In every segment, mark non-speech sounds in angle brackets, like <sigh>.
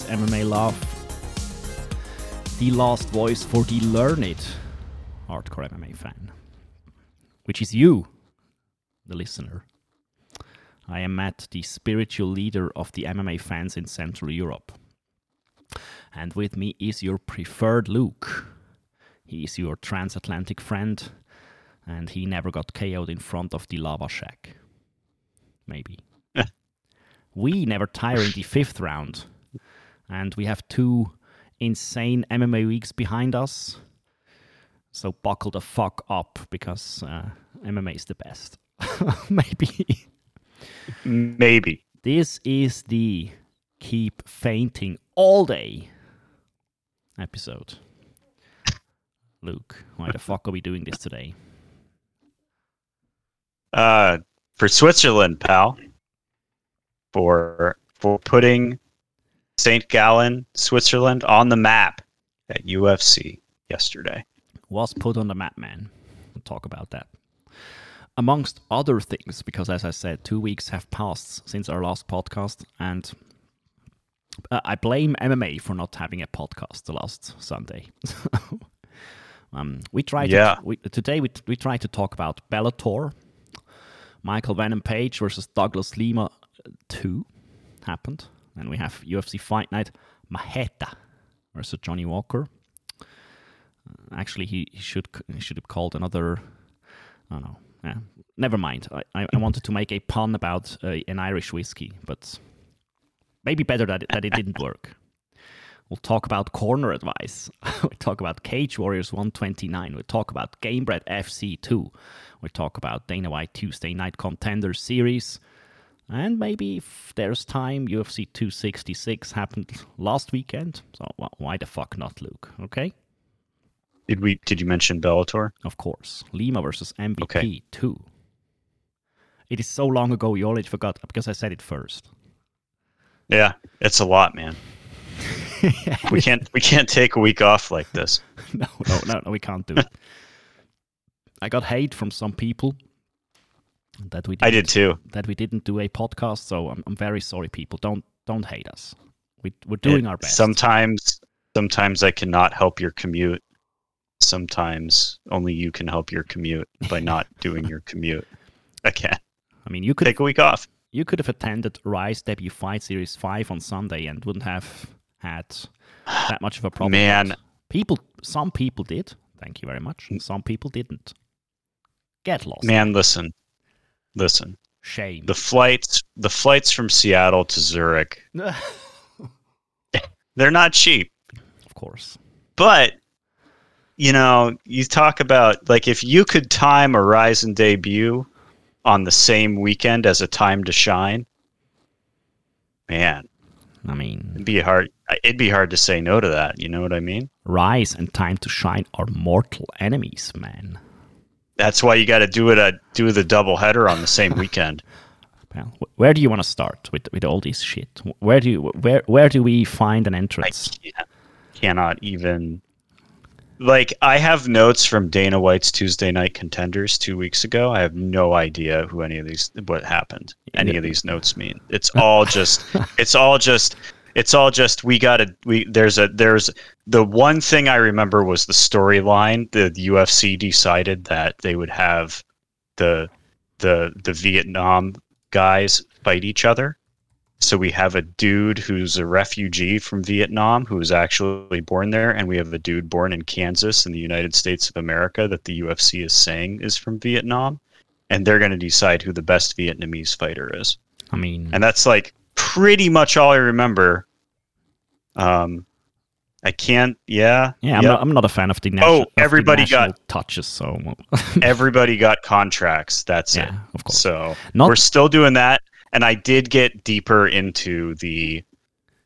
is MMA Love, the last voice for the learned hardcore MMA fan, which is you, the listener. I am Matt, the spiritual leader of the MMA fans in Central Europe. And with me is your preferred Luke. He is your transatlantic friend, and he never got KO'd in front of the lava shack. Maybe. <laughs> we never tire in the fifth round, and we have two insane MMA weeks behind us. So buckle the fuck up because uh, MMA is the best. <laughs> Maybe. Maybe. This is the keep feinting all day episode. Luke, why the fuck are we doing this today? Uh, for Switzerland, pal. For for putting St. Gallen, Switzerland, on the map at UFC yesterday. Was put on the map, man. We'll talk about that. Amongst other things, because as I said, two weeks have passed since our last podcast, and uh, I blame MMA for not having a podcast the last Sunday. <laughs> um, we tried Yeah. to, we, today. We we tried to talk about Bellator. Michael Venom Page versus Douglas Lima uh, two happened, and we have UFC Fight Night Marreta versus Johnny Walker. Uh, actually, he, he should he should have called another. I don't know. Yeah, never mind. I, I, I wanted to make a pun about uh, an Irish whiskey, but maybe better that it, that it didn't work. We'll talk about corner advice. <laughs> we'll talk about Cage Warriors 129. We'll talk about Gamebred FC 2. We'll talk about Dana White Tuesday Night Contender Series. And maybe if there's time, UFC 266 happened last weekend. So why the fuck not, Luke? Okay? Did we? Did you mention Bellator? Of course. Lima versus MVP Okay. 2. It is so long ago, you already forgot because I said it first. Yeah, it's a lot, man. <laughs> We can't we can't take a week off like this. <laughs> no, no, no, no, we can't do it. I got hate from some people that we didn't, I did too. that we didn't do a podcast. So I'm, I'm very sorry, people. Don't don't hate us. We we're doing It- our best. Sometimes sometimes I cannot help your commute. Sometimes only you can help your commute by not <laughs> doing your commute. Again, I mean, you could take a week off. you could have attended Rise Debut Fight Series Five on Sunday and wouldn't have had that much of a problem. Man. people, some people did. Thank you very much. Mm. Some people didn't. Get lost. Man, listen. Listen. Shame. The flights the flights from Seattle to Zurich, <laughs> they're not cheap. of course. But you know, you talk about like if you could time a Ryzen debut on the same weekend as a time to shine, man, I mean, it'd be hard. It'd be hard to say no to that. You know what I mean? Rise and Time to Shine are mortal enemies, man. That's why you got to do it. A, do the double header on the same weekend. Well, <laughs> where do you want to start with with all this shit? Where do you where where do we find an I entrance? can't, cannot even. Like I have notes from Dana White's Tuesday Night Contenders two weeks ago. I have no idea who any of these what happened. Any of these notes mean. It's all just. it's all just. It's all just. We got to. We there's a there's the one thing I remember was the storyline. The UFC decided that they would have the the the Vietnam guys fight each other. So we have a dude who's a refugee from Vietnam who was actually born there, and we have a dude born in Kansas in the United States of America that the UFC is saying is from Vietnam, and they're going to decide who the best Vietnamese fighter is. I mean, And that's like pretty much all I remember. Um, I can't. Yeah. yeah, I'm, yep. not, I'm not a fan of the national. Oh, everybody got- touches. So <laughs> Everybody got contracts. That's it. yeah, of course. So Not- we're still doing that. And I did get deeper into the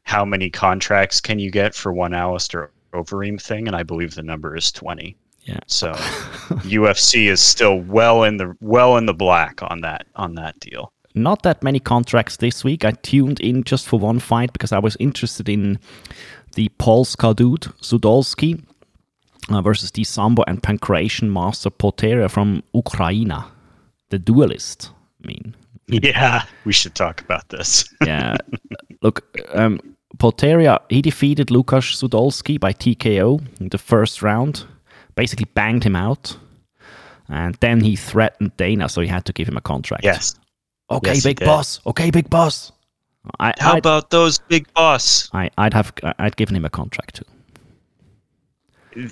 how many contracts can you get for one Alistair Overeem thing, and I believe the number is twenty. Yeah. So <laughs> UFC is still well in the well in the black on that on that deal. Not that many contracts this week. I tuned in just for one fight because I was interested in the Polska dude, Sudolski, uh, versus the Sambo and Pankration master Potera from Ukraine, the duelist. I mean, Yeah, we should talk about this. <laughs> yeah. Look, um, Poteria, he defeated Lukasz Sudolski by TKO in the first round, basically banged him out. And then he threatened Dana, so he had to give him a contract. Yes. Okay, Yes, big boss. Okay, big boss. I, How I'd, about those big boss? I, I'd have I'd given him a contract too.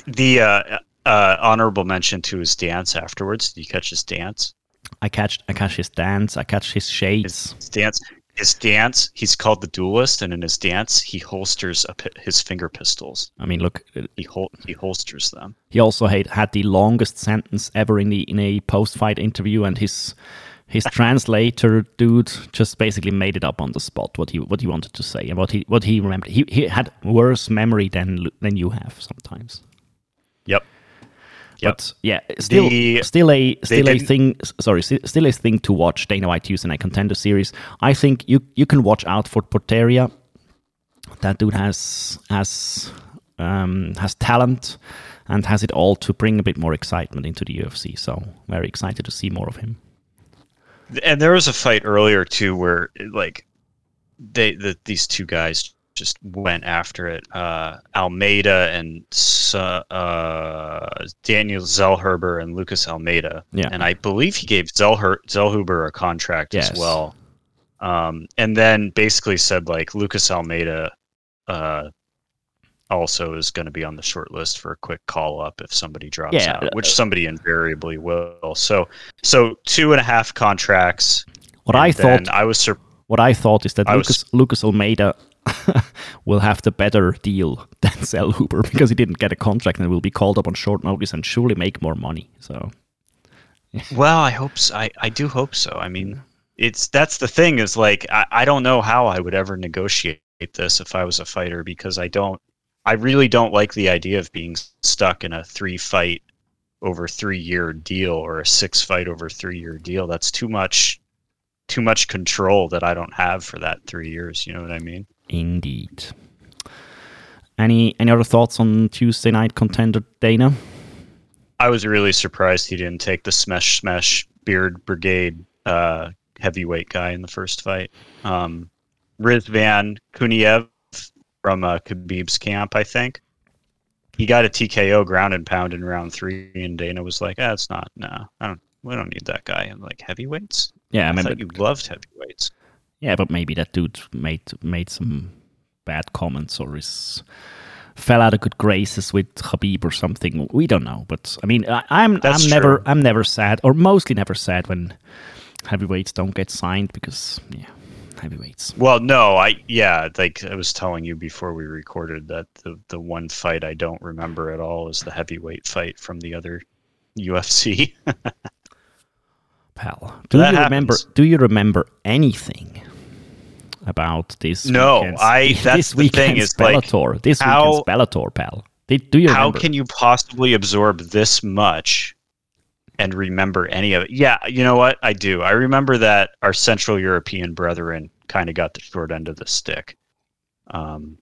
The uh, uh, honorable mention to his dance afterwards. Did you catch his dance? I catch I catch his dance. I catch his shades. His dance. His dance. He's called the duelist, and in his dance, he holsters a pi- his finger pistols. I mean, look, He hol- he holsters them. he also had had the longest sentence ever in the in a post fight interview, and his his translator dude just basically made it up on the spot what he what he wanted to say and what he what he remembered. He he had worse memory than than you have sometimes. Yep. Yep. But yeah, still, The- still a still a thing. Sorry, still a thing to watch. Dana White Tuesday Night Contender Series. I think you you can watch out for Porteria. That dude has has um, has talent and has it all to bring a bit more excitement into the UFC. So very excited to see more of him. And there was a fight earlier too where like they the, these two guys just went after it. Uh, Almeida and uh, Daniel Zellhuber and Lucas Almeida. Yeah. And I believe he gave Zellher- Zellhuber a contract Yes. as well. Um, and then basically said like Lucas Almeida uh, also is going to be on the short list for a quick call up if somebody drops Yeah, out, which somebody invariably will. So, so two and a half contracts. What I thought I was sur- what I thought is that I was- Lucas Lucas Almeida <laughs> will have the better deal <laughs> than Zellhuber because he didn't get a contract and will be called up on short notice and surely make more money. So <laughs> Well, I hope so. I, I do hope so. I mean, it's that's the thing is like I, I don't know how I would ever negotiate this if I was a fighter because I don't I really don't like the idea of being stuck in a three fight over three year deal or a six fight over three year deal. That's too much too much control that I don't have for that three years. You know what I mean? Indeed. Any any other thoughts on Tuesday night contender Dana? I was really surprised he didn't take the Smash Smash Beard Brigade uh, heavyweight guy in the first fight. Um, Rizvan Kuniev from uh, Khabib's camp, I think. He got a TKO ground and pound in round three, and Dana was like, "Ah, it's not. No, I don't. We don't need that guy." I'm like, "Heavyweights? Yeah, I I remember. thought you loved heavyweights." Yeah, but maybe that dude made made some bad comments or is fell out of good graces with Khabib or something. We don't know, but I mean, I, I'm That's I'm never. I'm never sad or mostly never sad when heavyweights don't get signed because yeah, heavyweights. Well, no, I yeah, like I was telling you before we recorded that the the one fight I don't remember at all is the heavyweight fight from the other UFC. <laughs> Pal, do That you remember? Do you remember anything about this? No, weekend's- I- <laughs> This that's the thing is, like, Bellator. this how- weekend's Bellator, pal. Did, do you How remember? can you possibly absorb this much and remember any of it? Yeah, you know what? I do. I remember that our Central European brethren kind of got the short end of the stick. Um,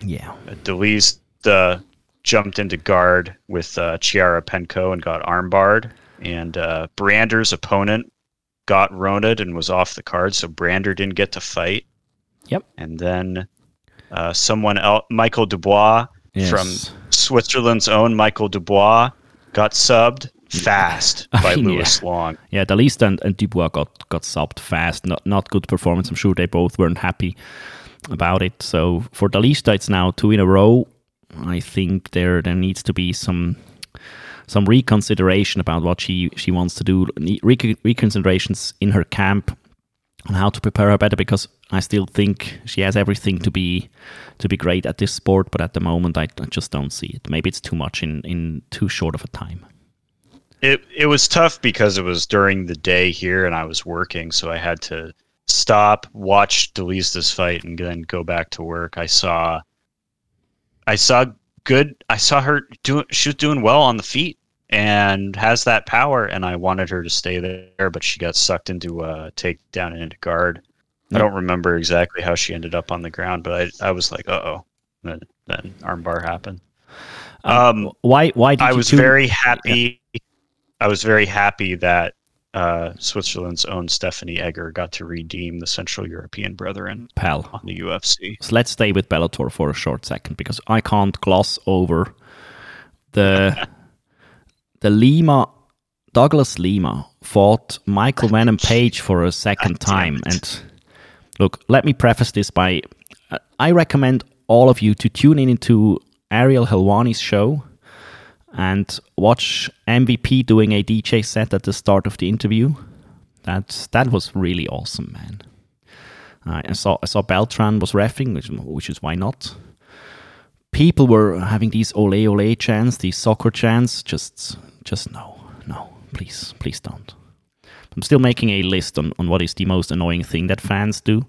yeah, Dalisda uh, jumped into guard with uh, Chiara Penco and got armbarred, and uh, Brander's opponent got Roned and was off the card, so Brander didn't get to fight. Yep. And then uh, someone else, Michael Dubois yes. from Switzerland's own Michael Dubois, got subbed fast by mean, Lewis Long. Yeah, Dalisda and, and Dubois got, got subbed fast. Not not good performance. I'm sure they both weren't happy about it. So for Dalisda, it's now two in a row. I think there there needs to be some some reconsideration about what she she wants to do. Recon- reconsiderations in her camp on how to prepare her better because I still think she has everything to be to be great at this sport, but at the moment I, I just don't see it. Maybe it's too much in in too short of a time. It it was tough because it was during the day here and I was working, so I had to stop, watch Dalisda's fight, and then go back to work. I saw, I saw good. I saw her doing. She was doing well on the feet and has that power, and I wanted her to stay there, but she got sucked into a takedown and into guard. I don't remember exactly how she ended up on the ground, but I, I was like, uh oh. Then, then armbar happened. Um, Why why did I was tune- very happy. I was very happy that uh, Switzerland's own Stephanie Egger got to redeem the Central European Brethren Pal. on the UFC. So let's stay with Bellator for a short second because I can't gloss over the <laughs> the Lima Douglas Lima fought Michael Venom Page for a second <laughs> time. And look, let me preface this by uh, I recommend all of you to tune in into Ariel Helwani's show and watch MVP doing a DJ set at the start of the interview. That that was really awesome, man. Uh, I saw I saw Beltran was refing, which, which is why not. People were having these ole ole chants, these soccer chants. Just just no, no, please, please don't. I'm still making a list on, on what is the most annoying thing that fans do.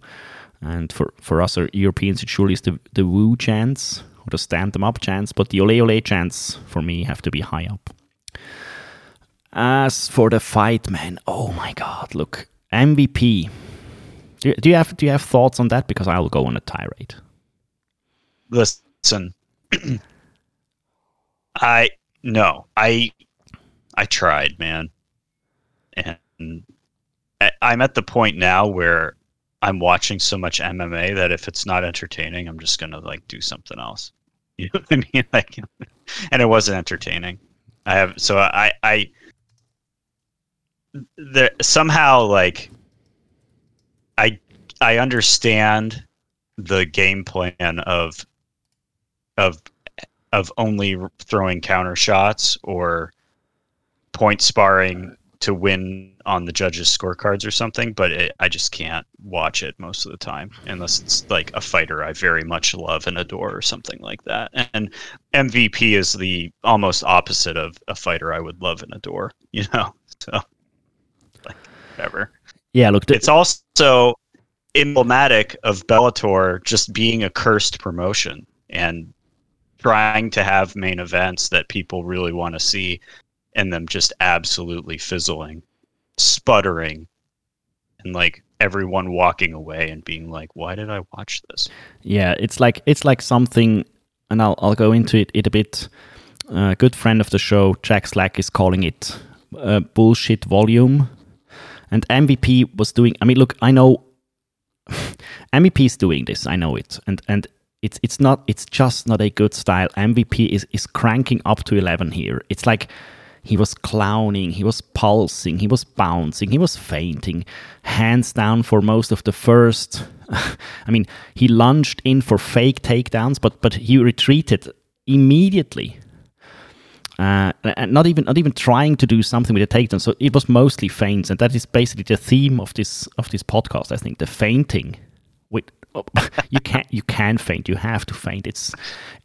And for, for us Europeans, it surely is the, the woo chants or the stand them up chants, but the ole ole chants for me have to be high up. As for the fight, man, oh my god, look, MVP. Do, do you have do you have thoughts on that? Because I'll go on a tirade. Listen, <clears throat> I no, I I tried, man, and I, I'm at the point now where I'm watching so much MMA that if it's not entertaining, I'm just gonna like do something else. <laughs> You know what I mean? <laughs> Like, and it wasn't entertaining. I have so I I there somehow like I I understand the game plan of of of only throwing counter shots or point sparring to win on the judges' scorecards or something, but it, I just can't watch it most of the time unless it's like a fighter I very much love and adore or something like that. And MVP is the almost opposite of a fighter I would love and adore, <laughs> you know? So, like, whatever. Yeah, look, it's also emblematic of Bellator just being a cursed promotion and trying to have main events that people really want to see and them just absolutely fizzling, sputtering, and like everyone walking away and being like, "Why did I watch this?" Yeah, it's like it's like something, and I'll I'll go into it, it a bit. A good friend of the show, Jack Slack, is calling it uh, bullshit volume, and MVP was doing. I mean, look, I know <laughs> MVP is doing this. I know it, and and it's it's not it's just not a good style. MVP is is cranking up to eleven here. It's like he was clowning, he was pulsing, he was bouncing, he was feinting, hands down for most of the first. <laughs> I mean, he lunged in for fake takedowns, but but he retreated immediately. Uh, and not even not even trying to do something with the takedown. So it was mostly feints, and that is basically the theme of this of this podcast. I think the feinting. With <laughs> you can you can feint. You have to feint. It's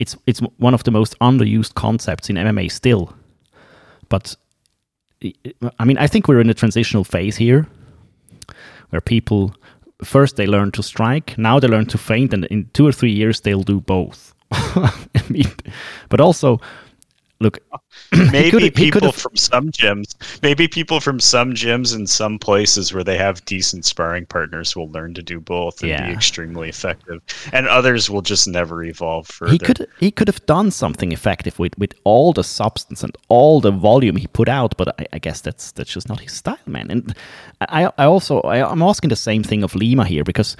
it's it's one of the most underused concepts in MMA still. But I mean, I think we're in a transitional phase here where people first they learn to strike, now they learn to feint, and in two or three years they'll do both. <laughs> I mean, but also look <clears throat> maybe people from some gyms maybe people from some gyms in some places where they have decent sparring partners will learn to do both and yeah. be extremely effective. And others will just never evolve further. he could he could have done something effective with with all the substance and all the volume he put out but i, I guess that's that's just not his style man. And i i also I, i'm asking the same thing of lima here because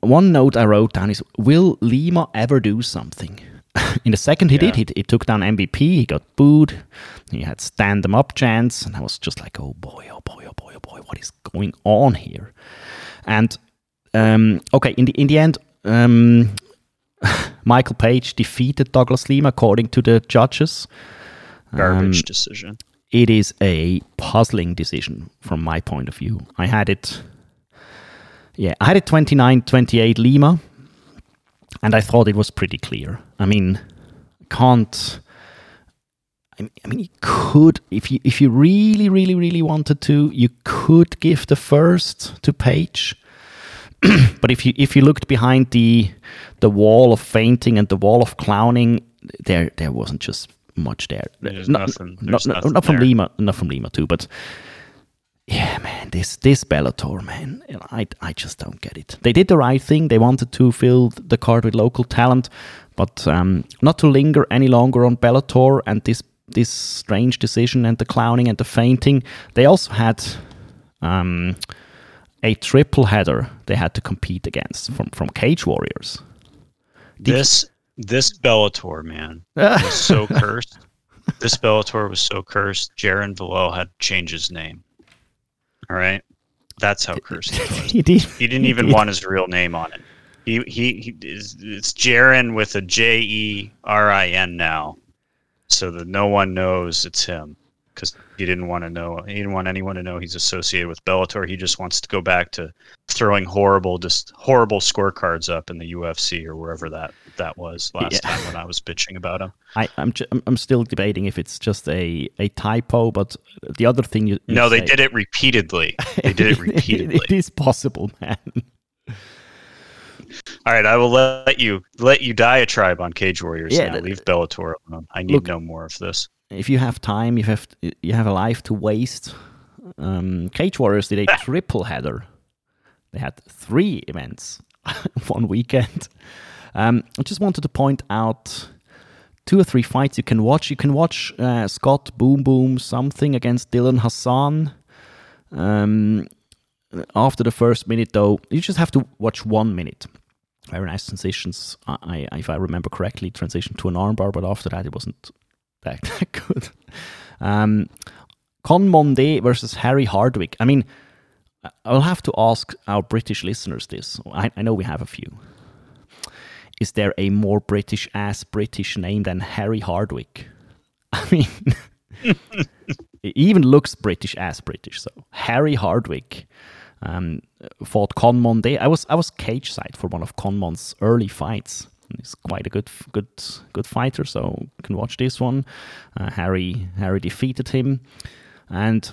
one note i wrote down is will lima ever do something <laughs> in the second he yeah. did, he, he took down MVP. He got booed. He had stand them up chance, and I was just like, oh boy, oh boy, oh boy, oh boy, what is going on here? And um, okay, in the in the end, um, <laughs> Michael Page defeated Douglas Lima according to the judges. Garbage um, decision. It is a puzzling decision from my point of view. I had it. Yeah, I had it 29 28 Lima and I thought it was pretty clear. I mean, can't. I mean, you could, if you if you really, really, really wanted to, you could give the first to Page. <clears throat> but if you if you looked behind the the wall of feinting and the wall of clowning, there there wasn't just much there. There's not, nothing. There's not, nothing not from there. Lima, not from Lima too, but yeah, man, this this Bellator, man, I I just don't get it. They did the right thing. They wanted to fill the card with local talent, but um, not to linger any longer on Bellator and this this strange decision and the clowning and the feinting. They also had um, a triple header they had to compete against from from Cage Warriors. This this Bellator man was so <laughs> cursed. This Bellator was so cursed. Jaron Villel had to change his name. All right, that's how cursed he was. <laughs> he did. He didn't even want his real name on it. He he, he is, it's Jaron with a J E R I N now, so that no one knows it's him because he didn't want to know. He didn't want anyone to know he's associated with Bellator. He just wants to go back to throwing horrible, just horrible scorecards up in the UFC or wherever that that was last Yeah. time when I was bitching about him. I, I'm, ju- I'm still debating if it's just a, a typo, but the other thing you, you No, they did it repeatedly. They did it <laughs> repeatedly. <laughs> it is possible, man. All right, I will let you let you diatribe on Cage Warriors. Yeah, now. leave Bellator alone. I need Look- no more of this. If you have time, you have you have a life to waste. Um, Cage Warriors did a <laughs> triple header. They had three events <laughs> one weekend. Um, I just wanted to point out two or three fights you can watch. You can watch uh, Scott Boom Boom something against Dylan Hassan. Um, after the first minute, though, you just have to watch one minute. Very nice transitions. I, I, if I remember correctly, transition to an armbar, but after that, it wasn't that, <laughs> that good. Um, Con Monde versus Harry Hardwick. I mean, I'll have to ask our British listeners this. I, I know we have a few. Is there a more British ass British name than Harry Hardwick? <laughs> I mean, <laughs> it even looks British ass British. So Harry Hardwick um, fought Con Monde. I was I was cage side for one of Conmon's early fights. He's quite a good good good fighter, so you can watch this one. Uh, Harry Harry defeated him, and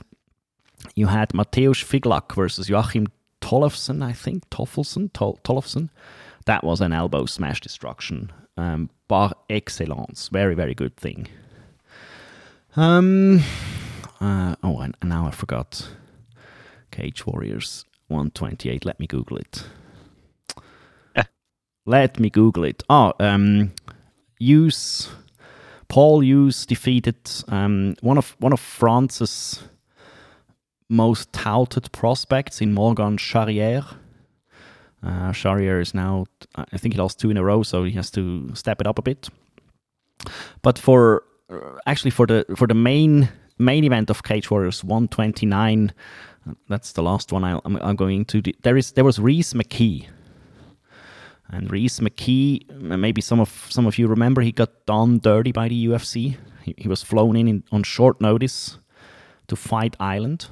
you had Mateusz Figlak versus Joachim Tollefsen, I think Toffelsen, Tol- Tollefsen. That was an elbow smash destruction um, par excellence. Very very good thing. Um. Uh, oh, and now I forgot. Cage Warriors 128. Let me Google it. Let me Google it. Oh, um, Hughes, Paul Hughes defeated um, one of one of France's most touted prospects in Morgan Charrière. Uh, Charrière is now, I think he lost two in a row, so he has to step it up a bit. But for uh, actually for the for the main main event of Cage Warriors 129, that's the last one I, I'm, I'm going to. There is there was Rhys McKee, and Rhys McKee. Maybe some of some of you remember he got done dirty by the UFC. He, he was flown in, in on short notice to fight Island.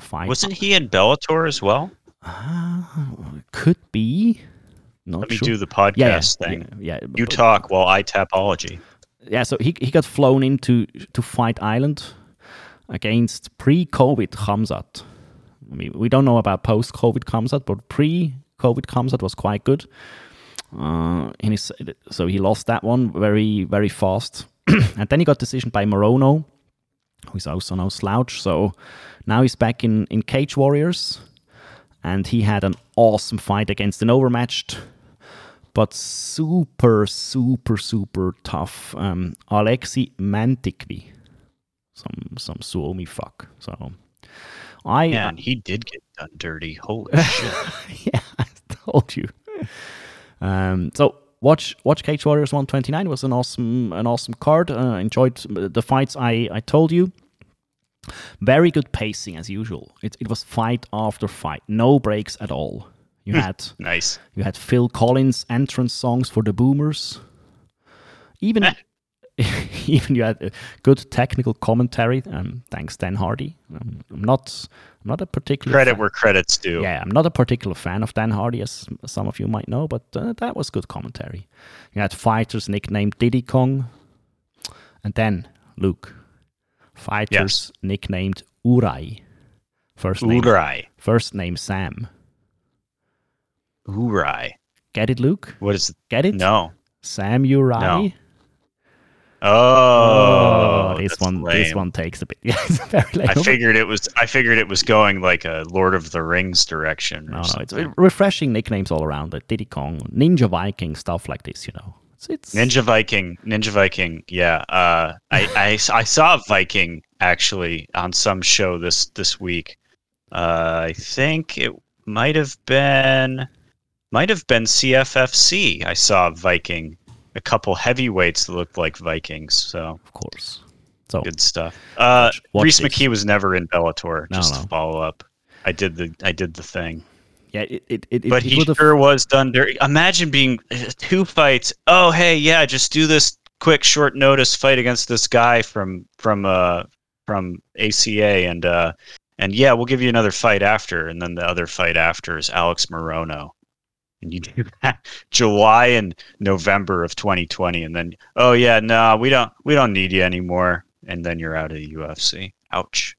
Fight Wasn't he in Bellator as well? Ah, could be. Not Let me sure. do the podcast yeah, thing. Yeah, yeah, You talk while I tapology. yeah, so he, he got flown in to, to fight Island against pre-COVID Khamzat. I mean, we don't know about post-COVID Khamzat, but pre-COVID Khamzat was quite good. Uh, and so he lost that one very, very fast. <clears throat> and then he got decision by Morono, who's also no slouch. So now he's back in, in Cage Warriors. And he had an awesome fight against an overmatched but super, super, super tough. Um, Aleksi Mäntykivi, some some Suomi fuck. So I Man, he did get done dirty. Holy <laughs> shit. yeah, I told you. Um, so watch watch Cage Warriors 129 was an awesome an awesome card. Uh, enjoyed the fights I I told you. Very good pacing as usual. It it was fight after fight, no breaks at all. You had <laughs> Nice. you had Phil Collins entrance songs for the Boomers. Even <laughs> <laughs> even you had good technical commentary. Um, thanks Dan Hardy. Um, I'm not I'm not a particular Credit fan- where credit's due. yeah, I'm not a particular fan of Dan Hardy, as some of you might know, but uh, that was good commentary. You had fighters nicknamed Diddy Kong, and then Luke, fighters nicknamed Urai. First name, Urai. first name Sam. Urai. Get it, Luke? What is it? Get it? No. Sam Urai. No. Oh, this that's one, this one takes a bit. <laughs> Yeah, it's very lame. I figured it was. I figured it was going like a Lord of the Rings direction. No, no, it's refreshing nicknames all around. Like Diddy Kong, Ninja Viking, stuff like this. You know, it's Ninja Viking, Ninja Viking. Yeah, uh, I, <laughs> I I saw Viking actually on some show this this week. Uh, I think it might have been might have been CFFC. I saw Viking, a couple heavyweights that looked like Vikings. So of course. So good stuff. Uh, Watch- watch Rhys. McKee was never in Bellator. No, Just no. to follow up, I did the I did the thing. yeah, it it, it, but he sure was done dirty. Imagine being uh, two fights. Oh, hey, yeah, just do this quick, short notice fight against this guy from from uh from ACA, and uh and yeah, we'll give you another fight after, and then the other fight after is Alex Morono, and you do that <laughs> July and November of 2020, and then oh yeah, no, we don't we don't need you anymore, and then you're out of the UFC. Ouch,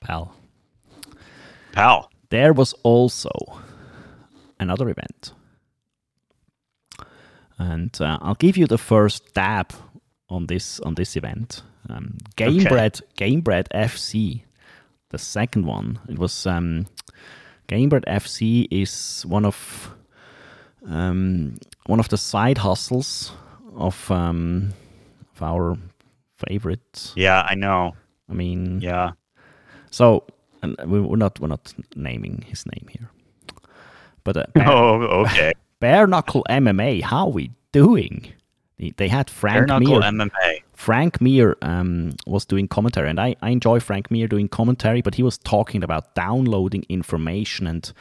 pal. pal. There was also another event, and uh, I'll give you the first dab on this on this event. Um, Gamebred Gamebred FC, the second one. It was um, Gamebred FC is one of um, one of the side hustles of um, of our favorite. Yeah, I know. I mean, Yeah. so and we- we're not we're not naming his name here, but uh, Bare, <laughs> Oh, okay. Bare Knuckle MMA. How we doing? They, had Bare Frank knuckle Mir. MMA. Frank Mir um, was doing commentary, and I, I enjoy Frank Mir doing commentary, but he was talking about downloading information and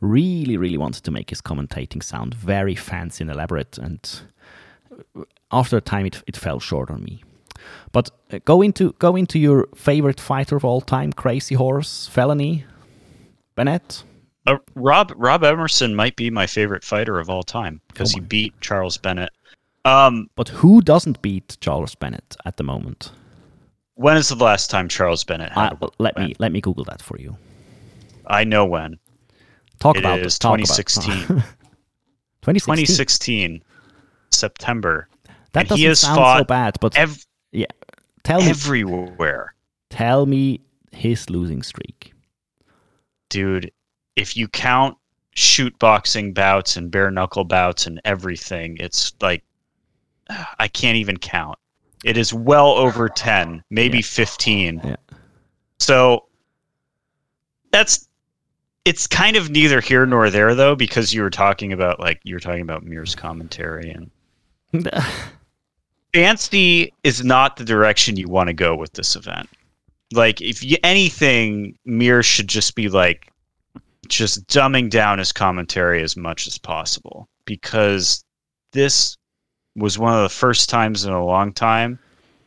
really, really wanted to make his commentating sound very fancy and elaborate. And after a time, it, it fell short on me. But uh, go into go into your favorite fighter of all time, Crazy Horse, Felony, Bennett. Uh, Rob Rob Emerson might be my favorite fighter of all time because Oh he beat Charles Bennett. Um, But who doesn't beat Charles Bennett at the moment? when is the last time Charles Bennett had? A let win? me let me Google that for you. I know when. Talk It about is it. 2016. <laughs> 2016. 2016, September. That And doesn't sound so bad, but Ev- yeah, tell me, everywhere, tell me his losing streak. dude. If you count shoot boxing bouts and bare knuckle bouts and everything, it's like I can't even count. It is well over 10, maybe Yeah. 15. Yeah. So that's it's kind of neither here nor there though because you were talking about like you were talking about Mir's commentary and <laughs> fancy is not the direction you want to go with this event. Like if you, anything Mir should just be like just dumbing down his commentary as much as possible because this was one of the first times in a long time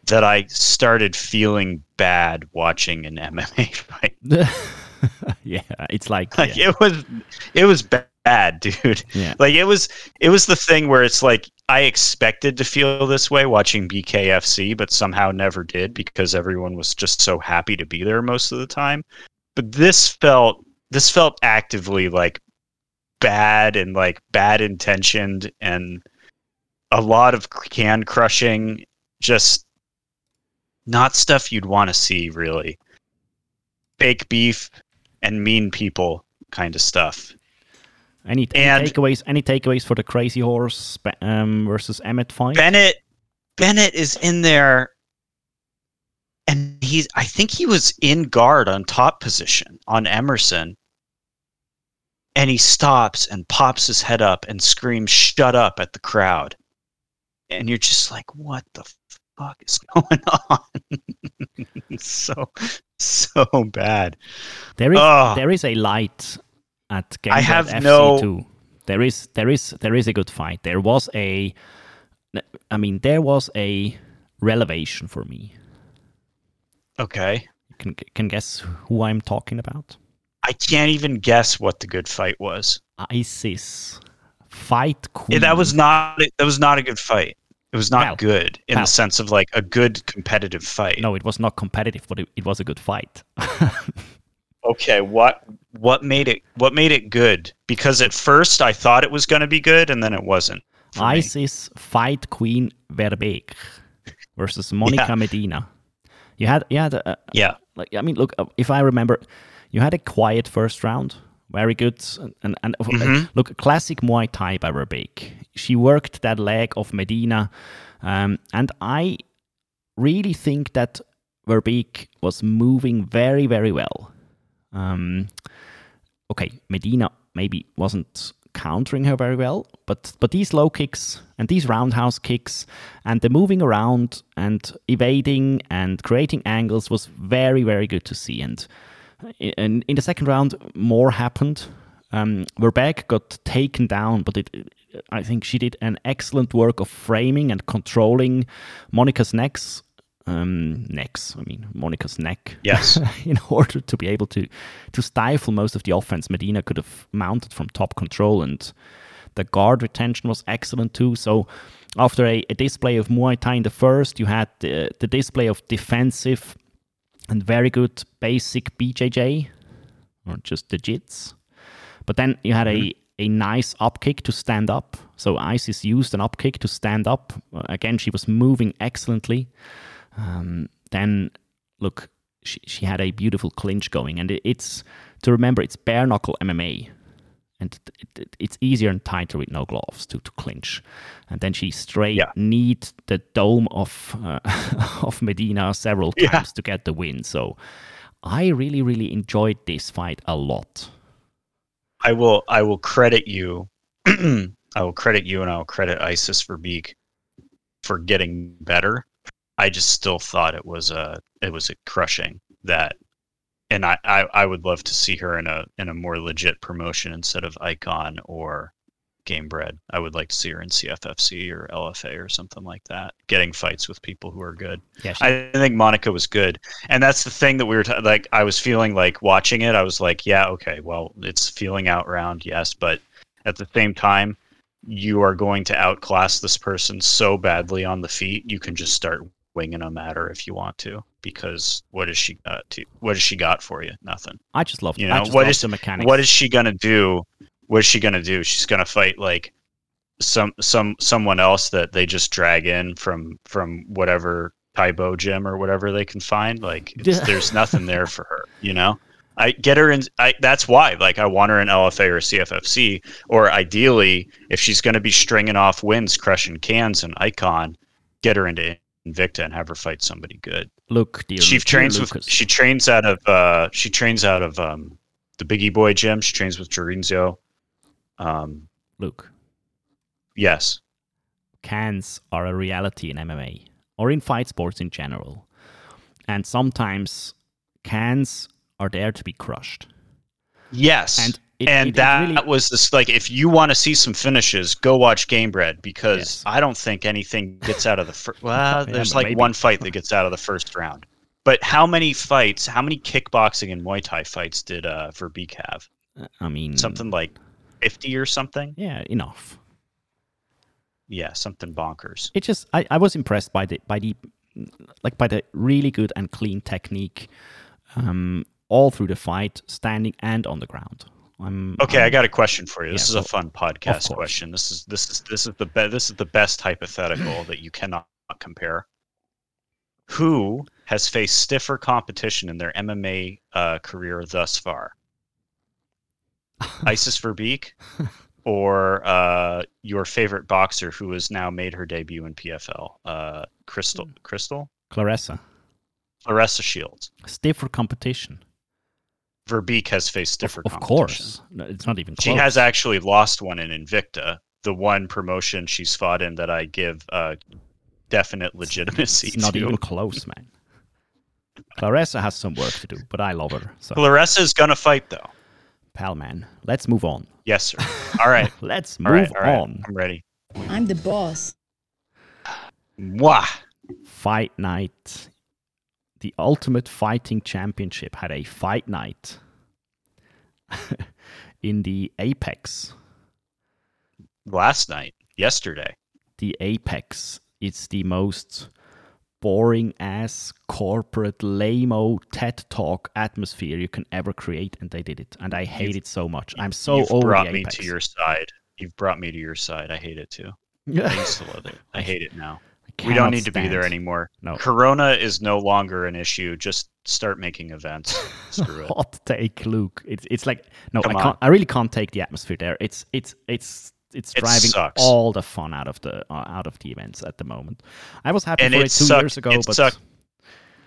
that I started feeling bad watching an <laughs> MMA fight. <laughs> yeah, it's like, Like yeah, it was it was bad, <laughs> dude. yeah. Like it was it was the thing where it's like I expected to feel this way watching BKFC, but somehow never did because everyone was just so happy to be there most of the time. But this felt this felt actively like bad and like bad intentioned and a lot of can crushing just not stuff you'd want to see really fake beef and mean people kind of stuff Any, any And- takeaways? Any takeaways for the Crazy Horse um, versus Emmett fight? Bennett Bennett is in there and he's I think he was in guard on top position on Emerson. And he stops and pops his head up and screams shut up at the crowd. And you're just like what the fuck is <laughs> going on? <laughs> so so bad. There is there is a light at Game I have FC no- too. There is there is there is a good fight. There was a, I mean, there was a relevation for me. Okay. You can can guess who I'm talking about? I can't even guess what the good fight was. ISIS fight queen. Yeah, that was not that was not a good fight. It was not good in the sense of like a good competitive fight. no, it was not competitive, but it, it was a good fight. <laughs> Okay, what what made it what made it good? Because at first I thought it was going to be good and then it wasn't. for me. ISIS fight queen Verbeek versus Monica Yeah. Medina. You had you had a, Yeah. like I mean, look, if I remember, you had a quiet first round, very good, and and, and uh, Mhm. look, classic Muay Thai by Verbeek. she worked that leg of Medina, um, and I really think that Verbeek was moving very, very well. Um, okay, Medina maybe wasn't countering her very well, but but these low kicks and these roundhouse kicks and the moving around and evading and creating angles was very, very good to see. And in, in the second round, more happened. Um, Verbeek got taken down, but it, I think she did an excellent work of framing and controlling Monica's necks. Um, necks, I mean Monica's neck. Yes. <laughs> in order to be able to to stifle most of the offense, Medina could have mounted from top control, and the guard retention was excellent too. So after a, a display of Muay Thai in the first, you had the, the display of defensive and very good basic BJJ or just the jits. But then you had a a nice up kick to stand up. So Isis used an up kick to stand up. Uh, Again, she was moving excellently. Um, then, look, she, she had a beautiful clinch going. And it, it's to remember, it's bare knuckle MMA. And it, it, it's easier and tighter with no gloves to, to clinch. And then she straight Yeah. kneed the dome of uh, <laughs> of Medina several Yeah. times to get the win. So I really, really enjoyed this fight a lot. I will I will credit you. <clears throat> I will credit you and I will credit ISIS Verbeek for getting better. I just still thought it was a it was a crushing that and I, I, I would love to see her in a in a more legit promotion instead of Icon or Gamebred. I would like to see her in CFFC or LFA or something like that, getting fights with people who are good. Yeah, she, I think Monica was good, and that's the thing that we were ta- like. I was feeling like watching it. I was like, yeah, okay, well, it's feeling out round, yes, but at the same time, you are going to outclass this person so badly on the feet. You can just start winging them at her if you want to, because what has she got to? What has she got for you? Nothing. I just love You know, what is- the mechanics. What is she gonna do? What is she gonna do? She's gonna fight like some some someone else that they just drag in from from whatever Tae Bo gym or whatever they can find. Like it's, <laughs> there's nothing there for her, you know. I get her in. I that's why. Like I want her in LFA or CFFC, or ideally, if she's going to be stringing off wins, crushing cans and Icon, get her into Invicta and have her fight somebody good Look, dear, she trains with she trains out of uh she trains out of um the Biggie Boy gym. She trains with Jorinzio. Um Look, yes. cans are a reality in MMA or in fight sports in general. And sometimes cans are there to be crushed. Yes. And And, it- it- it that really- was this like if you want to see some finishes, go watch Gamebred because Yes. I don't think anything gets out of the first well, <laughs> Yeah, there's like maybe. one fight that gets out of the first round. But how many fights, how many kickboxing and Muay Thai fights did uh Verbeek have? I mean, Something like 50 or something? Yeah, enough. Yeah, something bonkers. It just, I, I was impressed by the, by the, like by the really good and clean technique, um, all through the fight, standing and on the ground. I'm Okay, I I'm- got a question for you. This Yeah, is a fun podcast question. This is this is this is the be- this is the best hypothetical that you cannot compare. Who has faced stiffer competition in their MMA uh, career thus far? <laughs> Isis Verbeek or uh, your favorite boxer who has now made her debut in PFL, uh, Crystal Hmm. Crystal Claressa, Larissa Shields. stiffer competition. Verbeek has faced stiffer of competition. course, No, it's not even. Close. She has actually lost one in Invicta, the one promotion she's fought in that I give uh, definite legitimacy It's not to. even close, man. Claressa has some work to do, but I love her. So, Claressa's gonna fight though. pal, man, let's move on. Yes, sir. All right. <laughs> Let's All move right. All right. on. I'm ready. I'm the boss. Mwah. Fight night. The Ultimate Fighting Championship had a fight night <laughs> in the Apex. Last night, yesterday. The Apex. It's the most boring ass corporate lame TED talk atmosphere you can ever create, and they did it. And I hate it so much. I'm so You've over brought me to your side. You've brought me to your side. I hate it too. <laughs> I used to love it. I hate it now. We don't need to be there anymore. No. Corona is no longer an issue. Just start making events. <laughs> Screw it. hot take, Luke. It's it's like no, Come I can't. on. I really can't take the atmosphere there. It's it's it's it's driving sucks. all the fun out of the uh, out of the events at the moment. I was happy And for it it two sucked- years ago, it but sucked.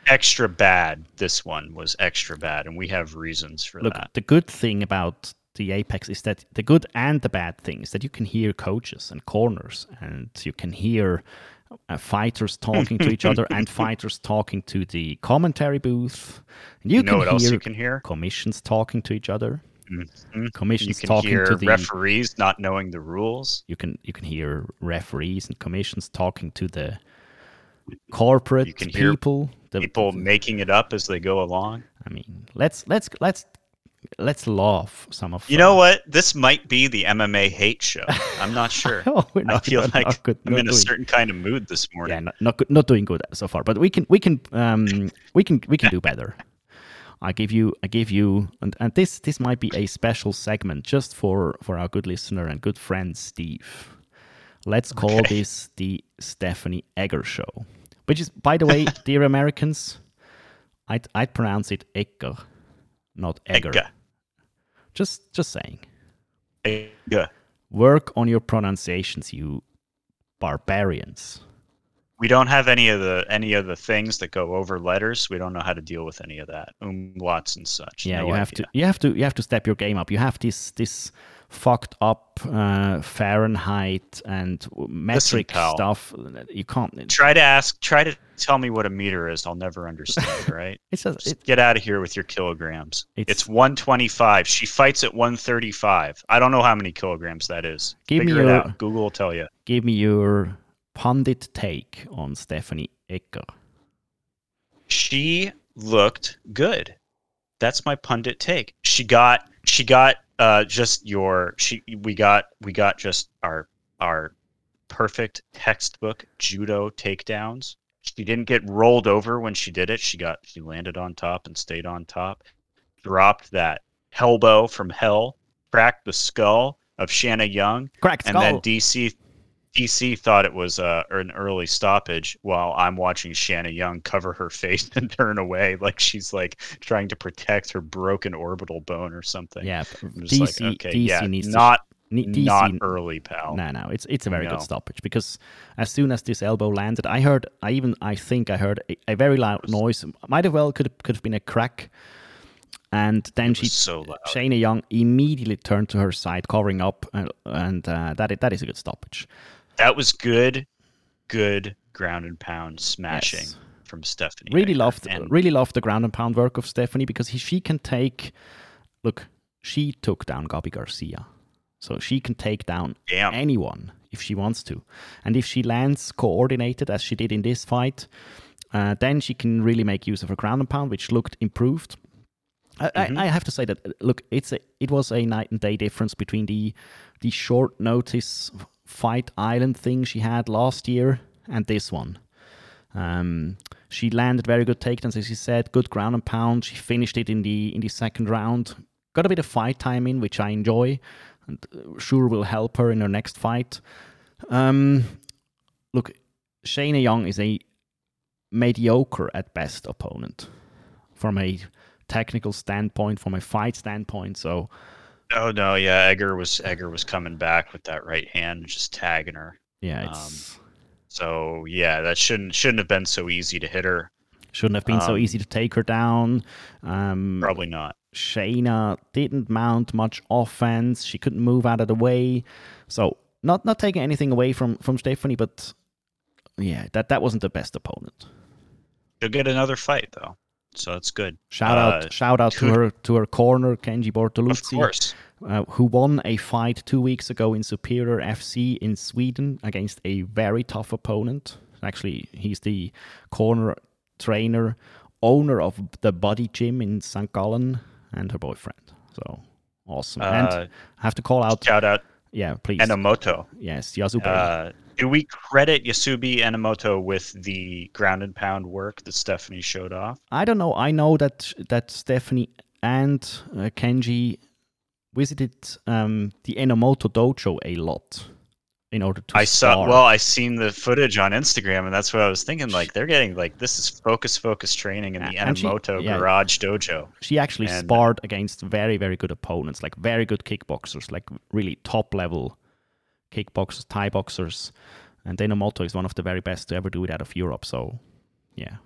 extra bad. This one was extra bad, and we have reasons for look, that. the good thing about the Apex is that the good and the bad thing is that you can hear coaches and corners, and you can hear uh, fighters talking to each other and <laughs> fighters talking to the commentary booth. And you, You know can what hear else you can hear? commissions talking to each other. Mhm. You Commissions can talking hear to the referees not knowing the rules. you can you can hear referees and commissions talking to the corporate hear people. The, People making it up as they go along. I mean, let's let's let's let's laugh some of You know what? This might be the MMA hate show. I'm not <laughs> sure. Oh, we're I not- feel not- like not good- I'm in a certain kind of mood this morning. yeah, not not, good, not doing good so far, but we can we can um we can we can do better. I give you I give you and, and this this might be a special segment just for for our good listener and good friend Steve. Let's call Okay. this the Stephanie Egger show, which is by the way, <laughs> dear Americans, I'd I'd pronounce it Egger, not Egger. Egga. Just just saying. Egga. Work on your pronunciations, you barbarians. We don't have any of the any of the things that go over letters. We don't know how to deal with any of that. Umlauts and such. Yeah, No you have to you have to you have to step your game up. You have this this fucked up uh, Fahrenheit and metric pal. stuff. You can't. Try to ask. Try to tell me what a meter is. I'll never understand. <laughs> Right? It's Just it, get out of here with your kilograms. It's- It's, 125. She fights at 135. I don't know how many kilograms that is. Give me Figure it your- out. Google will tell you. give me your pundit take on Stephanie Ecker. She looked good. That's my pundit take. She got she got uh just your she we got we got just our our perfect textbook judo takedowns. She didn't get rolled over when she did it. She got she landed on top and stayed on top. Dropped that elbow from hell, cracked the skull of Shanna Young, Cracked and skull. then DC DC thought it was uh, an early stoppage while I'm watching Shanna Young cover her face <laughs> and turn away like she's like trying to protect her broken orbital bone or something. yeah, DC like, okay, DC yeah, needs not to DC not early, pal. No, no, it's it's a very No. good stoppage because as soon as this elbow landed, I heard, I even, I think I heard a, a very loud noise. Might have well could could have been a crack, and then she, so. Shayna Young, immediately turned to her side, covering up, uh, and uh, that that is a good stoppage. That was good, good ground and pound smashing Yes. from Stephanie. Really loved, And really loved the ground and pound work of Stephanie because he, she can take. Look, she took down Gabi Garcia, so she can take down damn, anyone if she wants to. And if she lands coordinated as she did in this fight, uh, then she can really make use of her ground and pound, which looked improved. I, Mhm. I, I have to say that uh, look, it's a it was a night and day difference between the the short notice fight island thing she had last year and this one. Um, she landed very good takedowns, as you said, good ground and pound. She finished it in the in the second round. Got a bit of fight time in, which I enjoy, and uh, sure will help her in her next fight. Um, look, Shayna Young is a mediocre at best opponent from a technical standpoint, from a fight standpoint. So oh no, yeah, Egger was Egger was coming back with that right hand, just tagging her. yeah, it's So yeah, that shouldn't shouldn't have been so easy to hit her. shouldn't have been so um, easy to take her down. Um, Probably not. Shayna didn't mount much offense. She couldn't move out of the way. So not not taking anything away from from Stephanie, but yeah, that that wasn't the best opponent. She'll get another fight though, so that's good. Shout Uh, out shout out to could- her to her corner, Kenji Of course, uh, who won a fight two weeks ago in Superior FC in Sweden against a very tough opponent. Actually, he's the corner trainer, owner of the Body Gym in St. Gallen, and her boyfriend. So awesome! and Uh, I have to call out, shout out yeah, please, Enomoto. yes, Yasubey. Uh, do we credit Yasubey Enomoto with the ground and pound work that Stephanie showed off? I don't know. I know that that Stephanie and uh, Kenji visited um, the Enomoto dojo a lot in order to. I saw. Well, I seen the footage on Instagram, and that's what I was thinking. Like they're getting like this is focus focus training in the And she- Enomoto yeah. Garage Dojo. she actually and- sparred against very very good opponents, like very good kickboxers, like really top level kickboxers, Thai boxers, and Enomoto is one of the very best to ever do it out of Europe. So, yeah.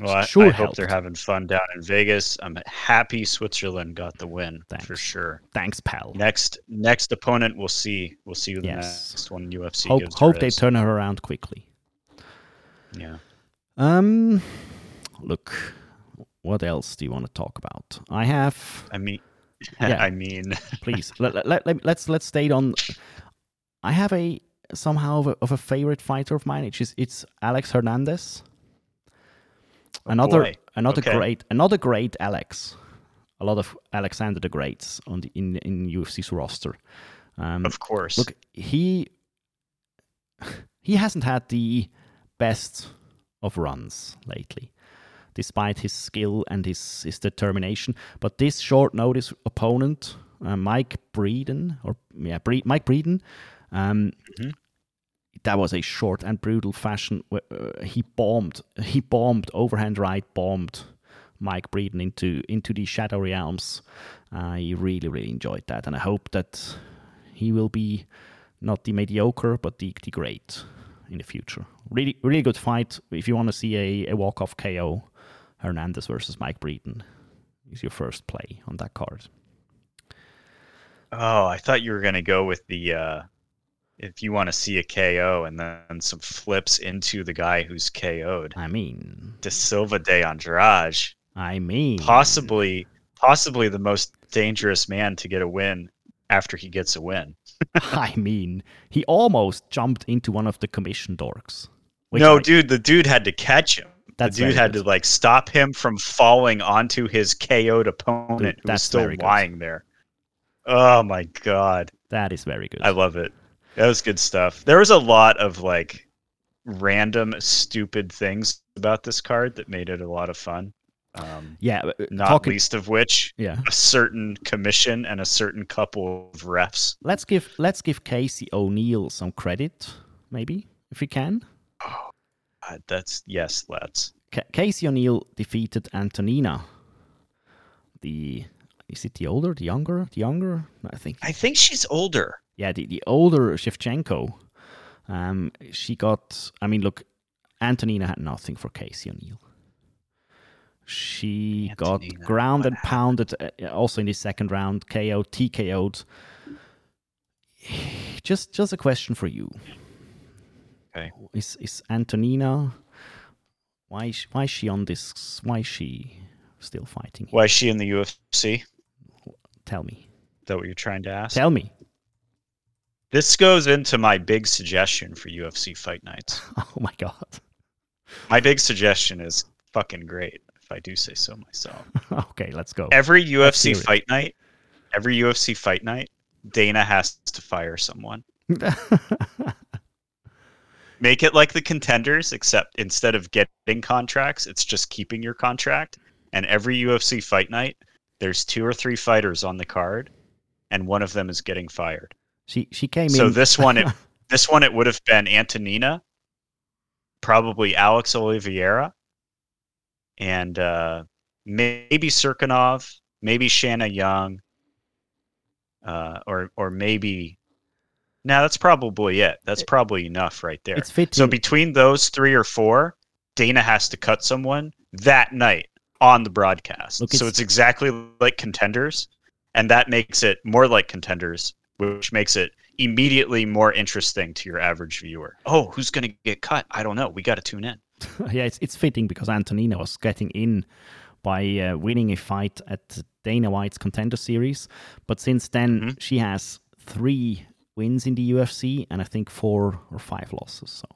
Well, I, Sure I hope they're having fun down in Vegas. I'm happy Switzerland got the win for sure. Thanks, pal. Next next opponent, we'll see. We'll see who the Yes. next one UFC Hope, hope they Riz. turn her around quickly. Yeah. Um, look, what else do you want to talk about? I have I mean, <laughs> Yeah. I mean, <laughs> please let, let, let, let- let's let's stay on i have a somehow of a, of a favorite fighter of mine It's it's alex hernandez another Oh, boy. another Okay. great another great alex a lot of alexander the greats on the in in ufc's roster um, of course. look he <laughs> he hasn't had the best of runs lately despite his skill and his, his determination but this short notice opponent uh, mike breeden or yeah Bre- mike breeden um, Mhm. That was a short and brutal fashion uh, he bombed he bombed overhand right bombed mike breeden into into the shadow realms i really really enjoyed that and i hope that he will be not the mediocre, but the, the great in the future. Really, really good fight. If you want to see a, a walk off KO, Hernandez versus Mike Breeden is your first play on that card. oh, I thought you were gonna go with the uh, if you want to see a KO and then some flips into the guy who's KO'd. I mean, De Silva de Andrade, I mean, possibly, possibly the most dangerous man to get a win after he gets a win. <laughs> I mean, he almost jumped into one of the commission dorks. no, I- dude, the dude had to catch him. That's the dude had good. to like stop him from falling onto his KO'd opponent Dude, who was that's still lying there. Oh my god. That is very good. I love it. That was good stuff. There was a lot of like random stupid things about this card that made it a lot of fun. Um, yeah, uh, not talking. least of which Yeah, a certain commission and a certain couple of refs. let's give let's give Casey O'Neill some credit, maybe if we can. Uh, that's yes, let's. Ca Casey O'Neill defeated Antonina. The is it the older, the younger, the younger? I think. I think she's older. Yeah, the, the older Shevchenko. Um, she got. I mean, look, Antonina had nothing for Casey O'Neill. She got ground and pounded. Uh, also in the second round, KO, TKO'd. <sighs> Just, just a question for you. Okay. Is is Antonina? Why is, why is she on this? Why is she still fighting? Why is she in the UFC? Tell me. Is that what you're trying to ask? Tell me. This goes into my big suggestion for UFC fight nights. <laughs> Oh my god. My big suggestion is fucking great, if I do say so myself. <laughs> okay, let's go. Every UFC fight night, every UFC fight night, Dana has to fire someone. <laughs> Make it like the contenders, except instead of getting contracts, it's just keeping your contract. And every UFC fight night, there's two or three fighters on the card, and one of them is getting fired. She she came So in. So this one, it, <laughs> this one, it would have been Antonina, probably Alex Oliveira, and uh, maybe Cirkunov, maybe Shanna Young, uh, or or maybe. Now that's probably it. That's probably enough right there. it's fitting. So between those three or four, Dana has to cut someone that night on the broadcast. Look, so it's- it's exactly like contenders, and that makes it more like contenders, which makes it immediately more interesting to your average viewer. Oh, who's going to get cut? I don't know. We got to tune in. <laughs> yeah, it's it's fitting because Antonina was getting in by uh, winning a fight at Dana White's Contender Series, but since then Mhm. she has three wins in the UFC and I think four or five losses. So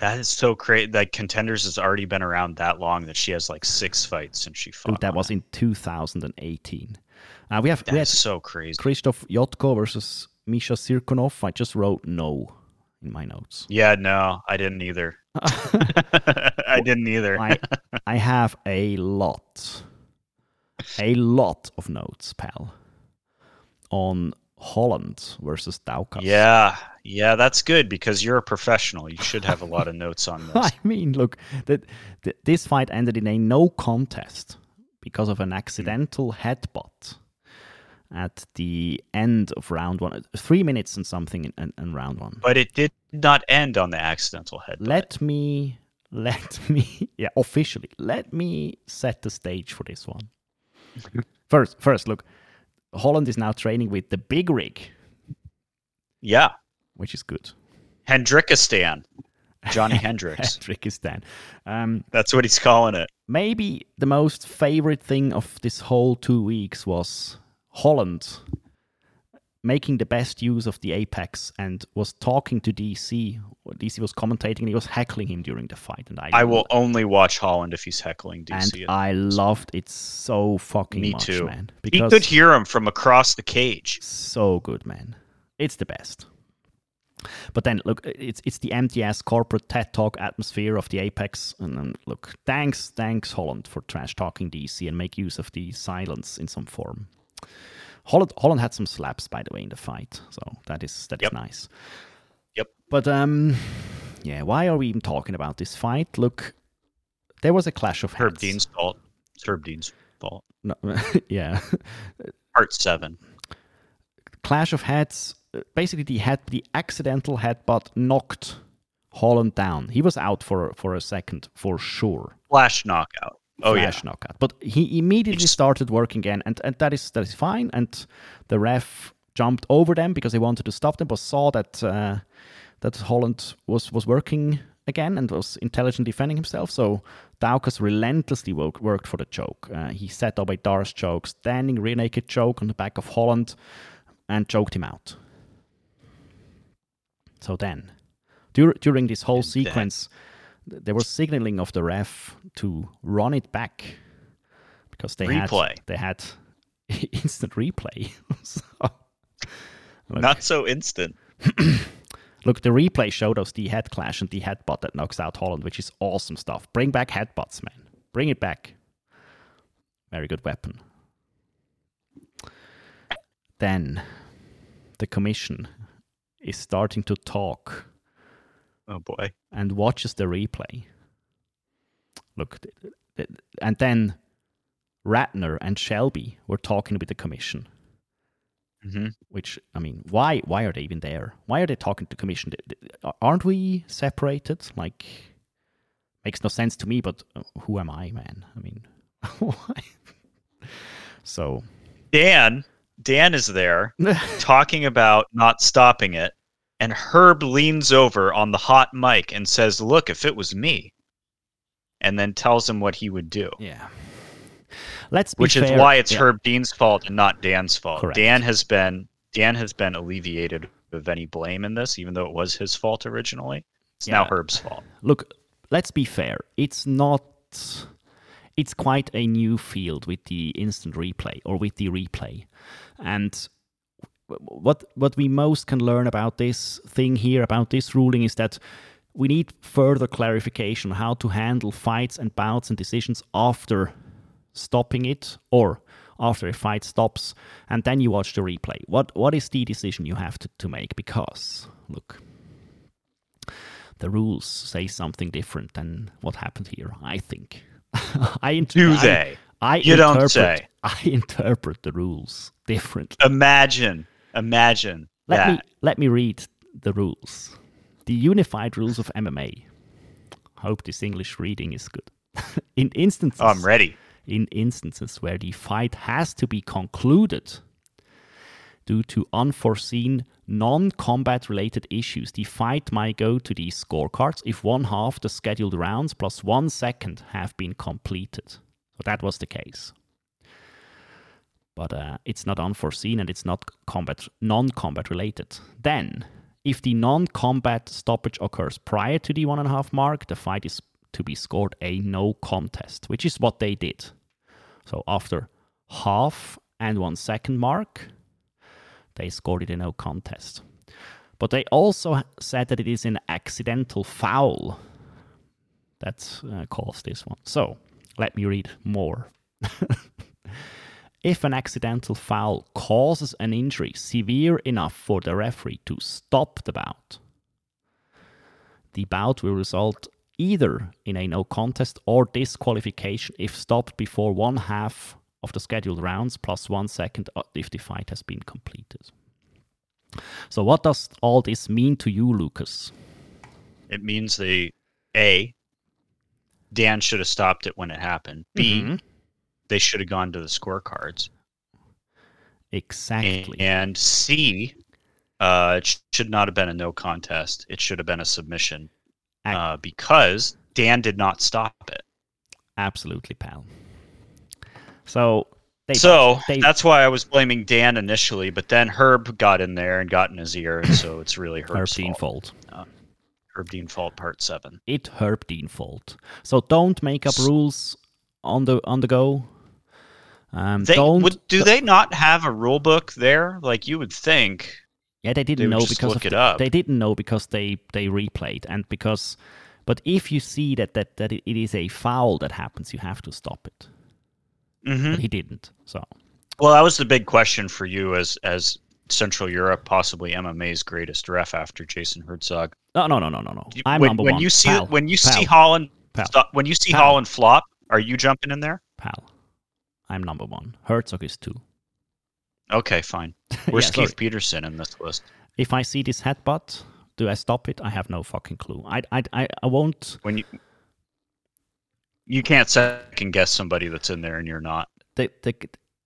That is so crazy. Like contenders has already been around that long that she has like six fights since she fought. dude, that was in 2018. Uh, we have we had That's so crazy. Krzysztof Jotko versus Misha Cirkunov. I just wrote no in my notes. Yeah, no, I didn't either. <laughs> <laughs> I didn't either. I I have a lot, a lot of notes, pal, on Holland versus Daukaus. Yeah, yeah, that's good because you're a professional. You should have a lot of notes on <laughs> this. I mean, look, that th- this fight ended in a no contest because of an accidental headbutt. At the end of round one, three minutes and something in, in, in round one. But it did not end on the accidental head. Let me, let <laughs> me, yeah, officially, let me set the stage for this one. <laughs> first, first, look, Holland is now training with the big rig, Yeah. which is good. Hendrickistan. Johny <laughs> Hendricks. Hendrickistan. Um, That's what he's calling it. maybe the most favorite thing of this whole two weeks was Holland making the best use of the apex and was talking to DC. DC was commentating and he was heckling him during the fight. And I, I will only watch Holland if he's heckling DC. And. I loved it so fucking Me much, too. man. he could hear him from across the cage. so good, man. It's the best. But then look, it's it's the MTS corporate TED Talk atmosphere of the Apex, and then look, thanks, thanks Holland for trash talking DC and make use of the silence in some form. Holland Holland had some slaps by the way in the fight, so that is that is Yep. nice. Yep. But um, yeah, why are we even talking about this fight? Look, there was a clash of Herb heads. Dean's fault. It's Herb Dean's fault. No, <laughs> yeah, Part seven. clash of heads. Basically, the head, the accidental headbutt knocked Holland down. He was out for for a second for sure. Flash knockout. Oh yeah. Flash knockout. But he immediately just- started working again, and, and that is that is fine. And the ref jumped over them because he wanted to stop them, but saw that uh, that Holland was was working again and was intelligent defending himself. So Daukaus relentlessly work, worked for the choke. Uh, he set up a Darce choke, standing rear naked choke on the back of Holland, and choked him out. So then, dur- during this whole And sequence, th- there was signaling of the ref to run it back because they Replay. had they had <laughs> instant replay. <laughs> so, look, Not so instant. <clears throat> look, the replay showed us the head clash and the headbutt that knocks out Holland, which is awesome stuff. Bring back headbutts, man. Bring it back. Very good weapon. Then the commission is starting to talk Oh boy. and watches the replay. Look, and then Ratner and Shelby were talking with the commission. hmm Which I mean, why? Why are they even there? Why are they talking to commission? Aren't we separated? Like, makes no sense to me. But uh, who am I, man? I mean, <laughs> why? So Dan. Dan is there <laughs> talking about not stopping it, and Herb leans over on the hot mic and says, "Look, if it was me," and then tells him what he would do. yeah. Let's be which is why it's Yeah. Herb Dean's fault and not Dan's fault. Correct. Dan has been Dan has been alleviated of any blame in this, even though it was his fault originally. It's now Herb's fault. look, let's be fair. It's not. It's quite a new field with the instant replay or with the replay, and what what we most can learn about this thing here about this ruling is that we need further clarification how to handle fights and bouts and decisions after stopping it or after a fight stops and then you watch the replay what what is the decision you have to, to make because look the rules say something different than what happened here. I think. <laughs> I int- Do they? I You don't say. <laughs> I interpret the rules differently. Imagine, imagine Let that. me let me read the rules. The unified rules of MMA. Hope this English reading is good. <laughs> in instances, oh, I'm ready. in instances where the fight has to be concluded due to unforeseen non combat related issues, the fight might go to the scorecards if one half the scheduled rounds plus one second have been completed. So that was the case. But uh, it's not unforeseen and it's not combat non combat related. Then, if the non combat stoppage occurs prior to the one and a half mark, the fight is to be scored a no contest, which is what they did. So after half and one second mark, they scored it a no contest. But they also said that it is an accidental foul that uh, caused this one. So let me read more. <laughs> if an accidental foul causes an injury severe enough for the referee to stop the bout, the bout will result either in a no contest or disqualification if stopped before one half of the scheduled rounds plus one second if the fight has been completed. So, what does all this mean to you, Lucas? It means they a Dan should have stopped it when it happened. B Mhm. They should have gone to the scorecards. Exactly. And C uh, it should not have been a no contest. It should have been a submission uh, because Dan did not stop it. Absolutely, pal. So, they so they- that's why I was blaming Dan initially, but then Herb got in there and got in his ear, and so it's really Herb Herb's Dean fault. fault. Herb Dean fault, part seven. It Herb Dean fault. So don't make up rules on the on the go. Um, They would, do they not have a rule book there? Like you would think. yeah, they they didn't would know because look of it the- up? they didn't know because they they replayed and because. But if you see that that that it is a foul that happens, you have to stop it. hmm But he didn't. So Well, that was the big question for you as as Central Europe, possibly MMA's greatest ref after Jason Herzog. no, no, no, no, no, no. I'm when, number when one. you see pal, when you pal, see Holland pal, stop, when you see. Holland flop, are you jumping in there? pal. I'm number one. Herzog is two. Okay, fine. <laughs> Where's Yeah, sorry. Keith Peterson in this list? If I see this headbutt, do I stop it? I have no fucking clue. I I I, I won't. When you you can't second guess somebody that's in there and you're not. the, the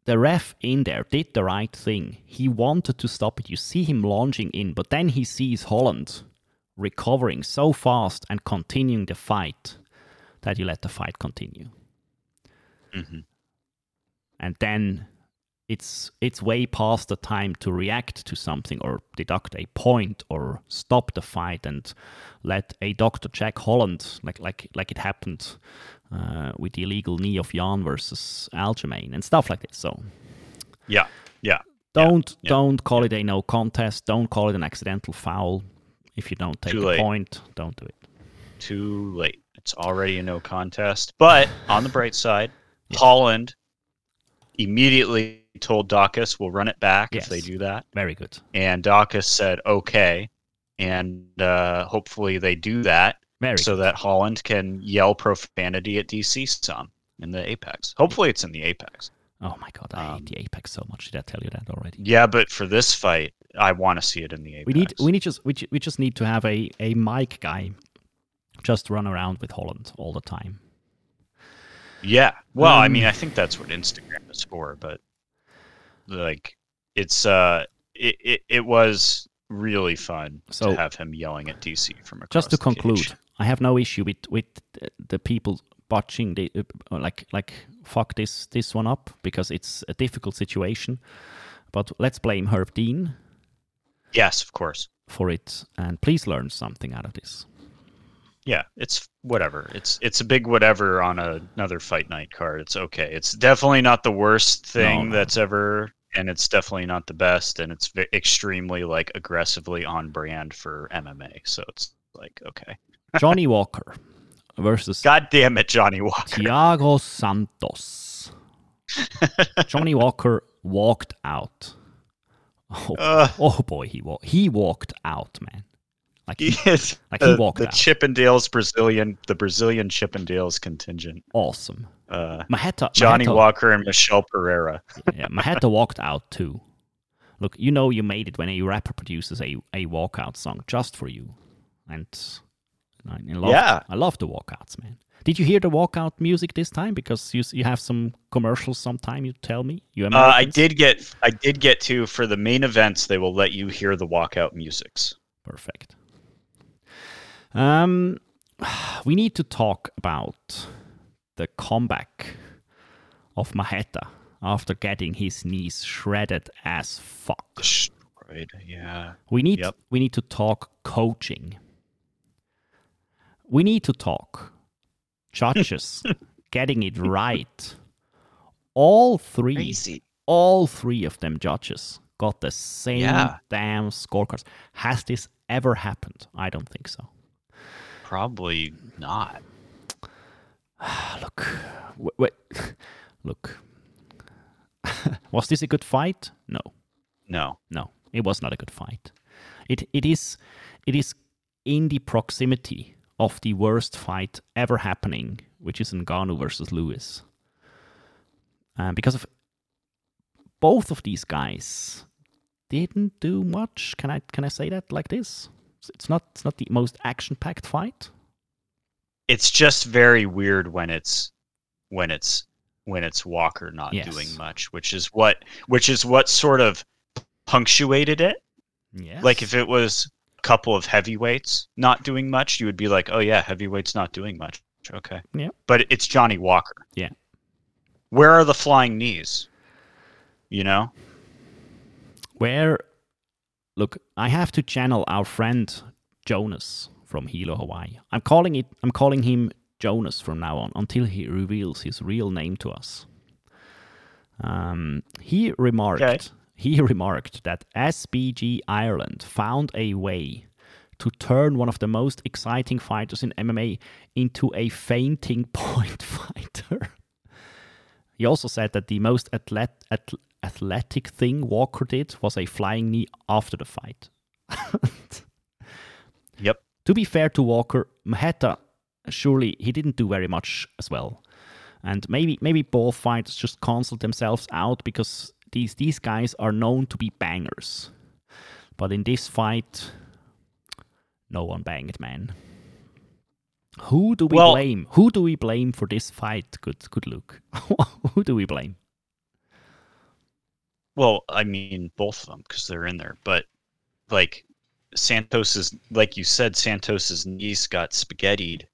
the ref in there did the right thing. He wanted to stop it. You see him launching in, but then he sees Holland recovering so fast and continuing the fight that you let the fight continue. hmm And then it's it's way past the time to react to something or deduct a point or stop the fight and let a doctor check Holland like like like it happened uh, with the illegal knee of Yan versus Aljamain and stuff like this. So Yeah, yeah. don't yeah. don't call it a no contest. Don't call it an accidental foul. If you don't take a point, don't do it. Too late. It's already a no contest. But on the bright side, <laughs> Holland immediately told Daukaus we'll run it back if they do that. Very good. And Daukaus said okay. And uh, hopefully they do that Very so that Holland can yell profanity at DC some in the Apex. Hopefully it's in the Apex. Oh my god, I Um, hate the Apex so much. Did I tell you that already? Yeah, but for this fight, I want to see it in the Apex. We need we need just we, we just need to have a a mic guy just run around with Holland all the time. Yeah. Well, I Um, mean, I think that's what Instagram is for, but like it's uh it it, it was really fun So- to have him yelling at DC from across Just to the cage. conclude, I have no issue with with the- the people botching the uh, like like fuck this this one up because it's a difficult situation. But let's blame Herb Dean Yes, of course. for it, and please learn something out of this. Yeah, it's whatever. It's it's a big whatever on a, another fight night card. It's okay. It's definitely not the worst thing no. that's ever, and it's definitely not the best, and it's ve- extremely like aggressively on brand for MMA. So it's like okay. <laughs> Johnny Walker versus God damn it, Johnny Walker. Thiago Santos. <laughs> Johnny Walker walked out. Oh, Uh, oh boy, he wa- he walked out, man. Like he he, is like he the, walked the out. Chippendales Brazilian, the Brazilian Chippendales contingent. awesome. Uh, Marreta, Johnny Marreta, Walker and Michel Pereira. <laughs> yeah, Marreta walked out too. Look, you know you made it when a rapper produces a, a walkout song just for you, and I love Yeah. I love the walkouts, man. Did you hear the walkout music this time? Because you you have some commercials. Sometime you tell me you. Uh, I did get, I did get to for the main events. They will let you hear the walkout musics. Perfect. Um, <sighs> we need to talk about the comeback of Marreta after getting his knees shredded as fuck. Destroyed. Yeah. We need Yep. we need to talk coaching. We need to talk judges <laughs> getting it right. All three Crazy. all three of them judges got the same Yeah. damn scorecards. Has this ever happened? I don't think so. Probably not. <sighs> Look, wait, wait. <laughs> look. <laughs> was this a good fight? No, No. no, it was not a good fight. It it is it is in the proximity of the worst fight ever happening, which is Ngannou versus Lewis. um, because of both of these guys didn't do much. Can I can I say that like this? It's not it's not the most action packed fight. It's just very weird when it's when it's when it's Walker not Yes. doing much, which is what which is what sort of punctuated it. Yeah. Like if it was a couple of heavyweights not doing much, you would be like, "Oh yeah, heavyweights not doing much." Okay. Yeah. But it's Johnny Walker. Yeah. Where are the flying knees? You know? where look i have to channel our friend jonas from hilo hawaii. I'm calling it i'm calling him jonas from now on until he reveals his real name to us. Um, he remarked Okay. he <laughs> remarked that sbg ireland found a way to turn one of the most exciting fighters in mma into a feinting <laughs> point fighter. He also said that the most athlet- ath- athletic thing Walker did was a flying knee after the fight. <laughs> Yep. to be fair to Walker, Marreta, surely he didn't do very much as well. And maybe maybe both fighters just canceled themselves out because these these guys are known to be bangers. But in this fight, no one banged, man. Who do we Well- blame? Who do we blame for this fight? Good good look. <laughs> Who do we blame? Well, I mean both of them because they're in there, but like Santos's, like you said, Santos's knees got spaghettied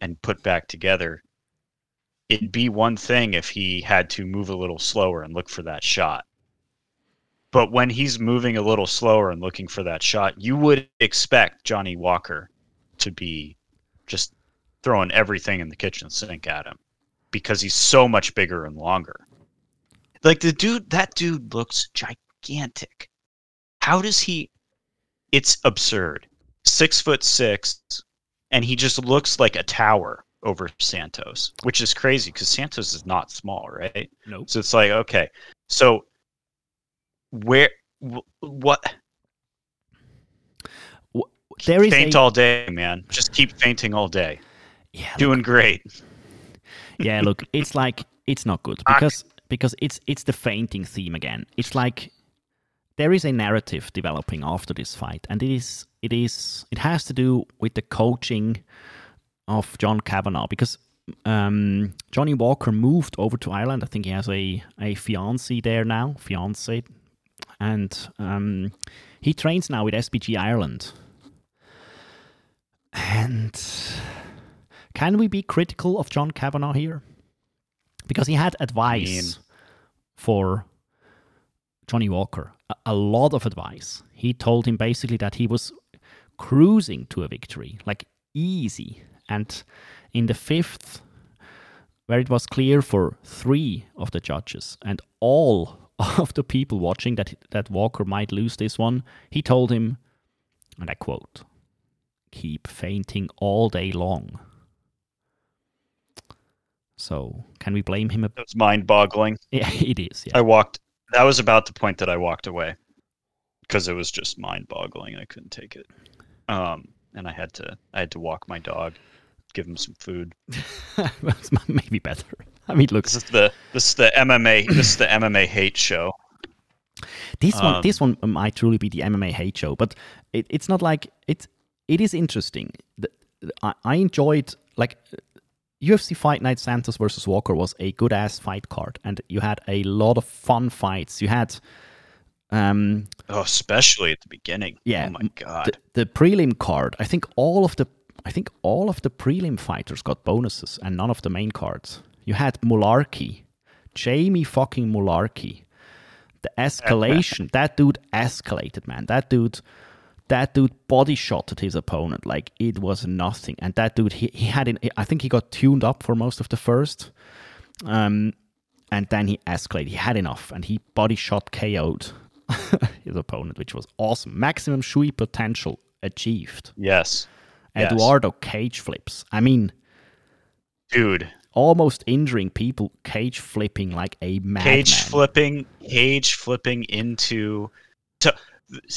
and put back together. It'd be one thing if he had to move a little slower and look for that shot. But when he's moving a little slower and looking for that shot, you would expect Johnny Walker to be just throwing everything in the kitchen sink at him because he's so much bigger and longer. Like the dude, that dude looks gigantic. How does he? It's absurd. Six foot six, and he just looks like a tower over Santos, which is crazy because Santos is not small, right? Nope. So it's like, okay, so where, wh- what? There is Feint a, all day, man. Just keep feinting all day. yeah, Doing great. yeah look it's like it's not good <laughs> because because it's it's the feinting theme again. It's like there is a narrative developing after this fight and it is it is it has to do with the coaching of john Kavanagh because um, johnny walker moved over to ireland. I think he has a a fiance there now fiance and um, he trains now with sbg ireland. And can we be critical of John Kavanagh here? Because he had advice mean- for Johnny Walker, a, a lot of advice. He told him basically that he was cruising to a victory, like easy. And in the fifth, where it was clear for three of the judges and all <laughs> of the people watching that that Walker might lose this one, he told him, and I quote, "Keep feinting all day long." So, can we blame him? A- It was mind boggling. <laughs> yeah, it is. Yeah. I walked. That was about the point that I walked away because it was just mind boggling. I couldn't take it. Um, and I had to. I had to walk my dog, give him some food. <laughs> That's maybe better. I mean, look, This is the this is the MMA. this is the MMA hate show. this one, Um, this one might truly be the MMA hate show, but it, it's not like it. It is interesting. I, I enjoyed like UFC Fight Night Santos versus Walker was a good ass fight card, and you had a lot of fun fights. You had, um, Oh, especially at the beginning. Yeah, Oh my god. the, the prelim card. I think all of the I think all of the prelim fighters got bonuses and none of the main cards. You had Mullarkey, Jamie fucking Mullarkey. The escalation, that dude escalated, man. That dude, that dude body shotted his opponent like it was nothing. And that dude, he, he had, in, I think he got tuned up for most of the first, um, and then he escalated. He had enough, and he body shot KO'd <laughs> his opponent, which was awesome. Maximum Shui potential achieved. yes, Yes. Eduardo cage flips. I mean, dude. almost injuring people, cage flipping like a madman. Cage flipping. Cage flipping into. To,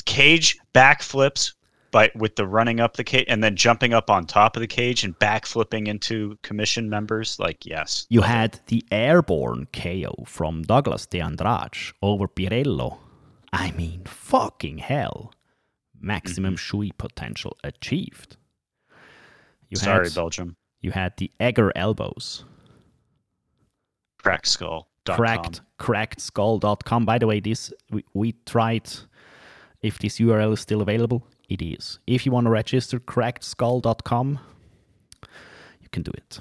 cage backflips by with the running up the cage and then jumping up on top of the cage and backflipping into commission members. Like yes, You had the airborne KO from Douglas De Andrade over Pirrello. I mean, fucking hell. Maximum mm-hmm. Shui potential achieved. You sorry had, Belgium. You had the Egger elbows. Cracked skull. Cracked, crackedskull.com. By the way, this we, we tried if this URL is still available. It is. If you want to register crackedskull.com, you can do it.